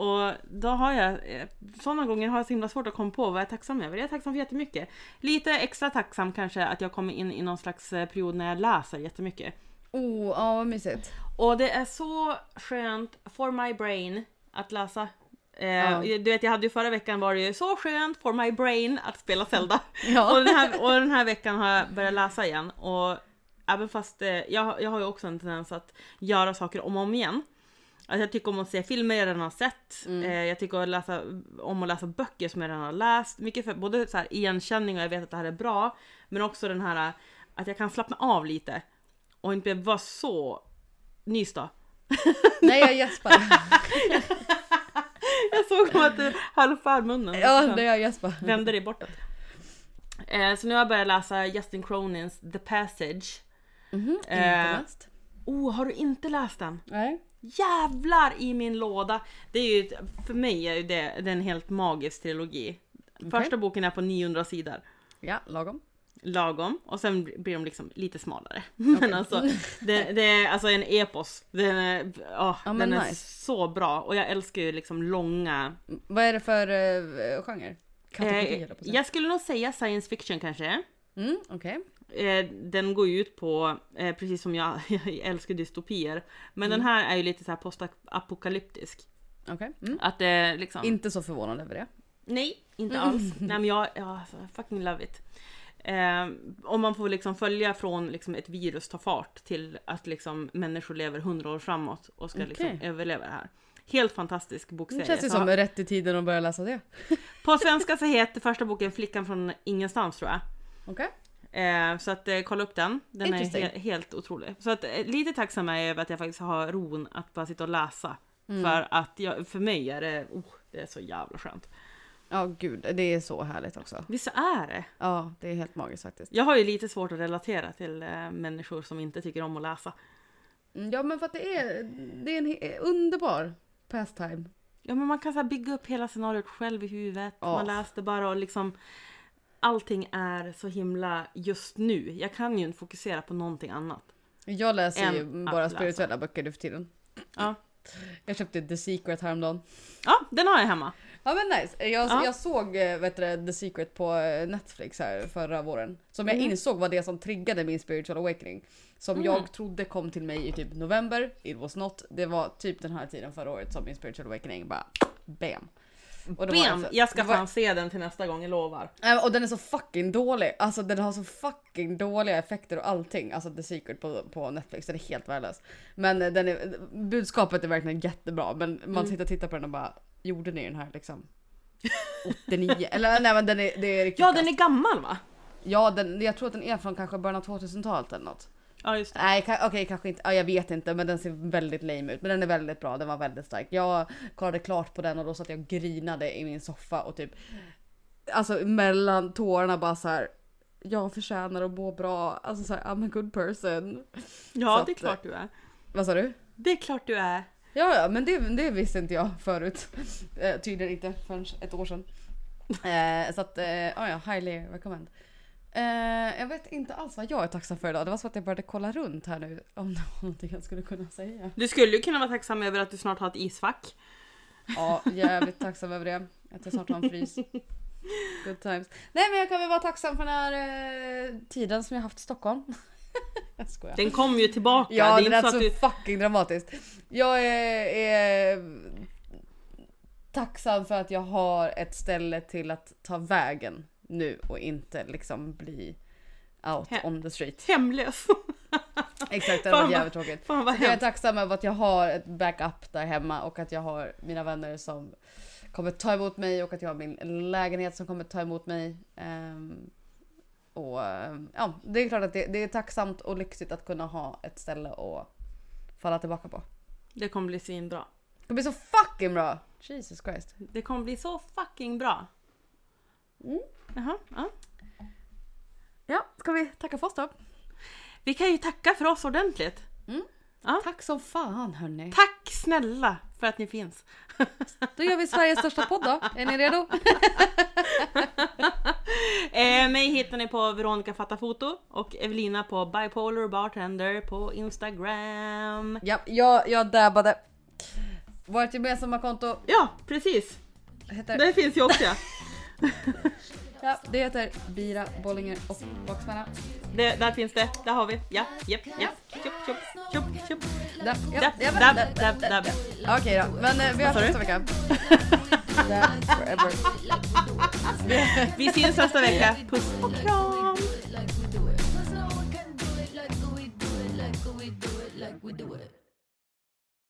Och då har jag, eh, sådana gånger har jag så himla svårt att komma på vad jag är tacksam över. Jag är tacksam för jättemycket. Lite extra tacksam kanske att jag kommer in i någon slags eh, period när jag läser jättemycket. Oh, ja vad mysigt. Och det är så skönt for my brain att läsa. Eh, Ja. Du vet jag hade ju förra veckan var det ju så skönt for my brain att spela Zelda. Ja. och, den här, och den här veckan har jag börjat läsa igen och Även fast eh, jag, jag har ju också en tendens att göra saker om och om igen. Alltså jag tycker om att se filmer jag redan har sett. Mm. Eh, jag tycker att läsa, om att läsa böcker som jag redan har läst. Mycket för både så här igenkänning och jag vet att det här är bra. Men också den här att jag kan slappna av lite. Och inte vara så... Nys då. Nej jag gäspar. Jag såg att du höll för munnen. ja det jag gäspar. Vände dig bortåt. Eh, så nu har jag börjat läsa Justin Cronins The Passage. Mhm, inte Eh, läst. Oh, har du inte läst den? Nej. Jävlar i min låda! Det är ju, för mig är ju det, det är en helt magisk trilogi. Första boken är på 900 sidor. Ja, lagom. Lagom. Och sen blir de liksom lite smalare. Men alltså, det, det är alltså en epos. Den är, åh, Ja, den är nice. så bra. Och jag älskar ju liksom långa... Vad är det för uh, genre? Kategori Eh, jag skulle nog säga science fiction kanske. Mm, okej. Eh, den går ju ut på, eh, precis som jag, jag älskar dystopier. Men den här är ju lite så här postapokalyptisk. Okej. Mm. Att det liksom... Inte så förvånad över det. Nej, inte alls. Nej men jag, ja, alltså, fucking love it. Eh, om man får liksom följa från liksom ett virus tar fart till att liksom människor lever hundra år framåt och ska liksom Okej. överleva det här. Helt fantastisk Det bokserie. känns ju som rätt i tiden att börja läsa det. På svenska så heter första boken Flickan från ingenstans tror jag. Okej. Eh, så att eh, kolla upp den. Den är he- helt otrolig. Så att eh, lite tacksam är jag över att jag faktiskt har ron att bara sitta och läsa. Mm. För att jag, för mig är det, oh, det är så jävla skönt. Ja gud, det är så härligt också. Visst är det? Ja, det är helt magiskt faktiskt. Jag har ju lite svårt att relatera till eh, människor som inte tycker om att läsa. Mm, Ja men för att det är, det är en underbar pastime. Ja men man kan så här bygga upp hela scenariot själv i huvudet. Ja. Man läste bara och liksom Allting är så himla just nu. Jag kan ju inte fokusera på någonting annat. Jag läser ju bara spirituella böcker nu för tiden. Ja, Jag köpte The Secret häromdagen. ja den har jag hemma. Ja men nice. Jag, Ja. jag såg eh, vet du, The Secret på eh, Netflix här förra våren. Som jag Mm. insåg var det som triggade min spiritual awakening. Som Mm. jag trodde kom till mig i typ november. It was not. Det var typ den här tiden förra året som min spiritual awakening bara bam. Och var Bam! Jag ska var- fan se den till nästa gång, jag lovar. Nej, Och den är så fucking dålig. Alltså den har så fucking dåliga effekter och allting. Alltså The Secret på, på Netflix, den är helt värdelös. Men eh, den är, budskapet är verkligen jättebra. Men man Mm. sitter och tittar på den och bara, gjorde ni den här liksom 89? Eller nej men den är, det är riktigt Ja den är gammal va? Ja den, jag tror att den är från kanske början av 2000-talet eller något. Ja just det. Nej okej kanske inte, ja, jag vet inte men den ser väldigt lame ut. Men den är väldigt bra, den var väldigt stark. Jag kollade klart på den och då satt jag och grinade i min soffa och typ Alltså mellan tårarna bara så här. Jag förtjänar att må bra, alltså så här, I'm a good person. Ja Så det är att- klart du är. Vad sa du? Det är klart du är. Ja, ja, men det, det visste inte jag förut. Eh, tydligen inte förrän ett år sedan. Eh, så att, eh, ja, ja, highly recommend. Eh, jag vet inte alls vad jag är tacksam för idag. Det var så att jag började kolla runt här nu om det var någonting jag skulle kunna säga. Du skulle ju kunna vara tacksam över att du snart har ett isfack. Ja, jävligt tacksam över det. Att jag snart har en frys. Good times. Nej men jag kan väl vara tacksam för den här eh, tiden som jag haft i Stockholm. jag skojar. Den kommer ju tillbaka. Ja, det det är lät så så du... fucking dramatiskt. Jag är, är tacksam för att jag har ett ställe till att ta vägen nu och inte liksom bli out He- on the street. Hemlös. Exakt, det var jävligt tråkigt. Fan vad jag är tacksam över att jag har ett backup där hemma och att jag har mina vänner som kommer ta emot mig och att jag har min lägenhet som kommer ta emot mig. Ehm, och ehm, ja, det är klart att det, det är tacksamt och lyxigt att kunna ha ett ställe att falla tillbaka på. Det kommer bli svinbra. Det blir så fucking bra! Jesus Christ. Det kommer bli så fucking bra. Mm. Jaha, ja. Ja, ska vi tacka för oss då? Vi kan ju tacka för oss ordentligt. Tack som fan hörni. Tack snälla för att ni finns. Då gör vi Sveriges största podd då. Är ni redo? Eh, mig hittar ni på Veronica Fatta Foto och Evelina på Bipolar Bartender på Instagram. Ja, jag, jag dabbade. Vårt gemensamma konto Ja, precis. heter, Det finns ju också ja. ja, det heter Bira Bollinger och Baksmälla. Det, där finns det. Där har vi. Ja, japp, japp. Tjup, tjup, tjup, tjup. Dabb, ja, Dabb, ja, dabb, dabb, dabb, dabb, dabb. dabb. Okej då, men eh, vi hörs nästa vecka. Forever. Vi syns nästa vecka. Puss och kram! Like we do it.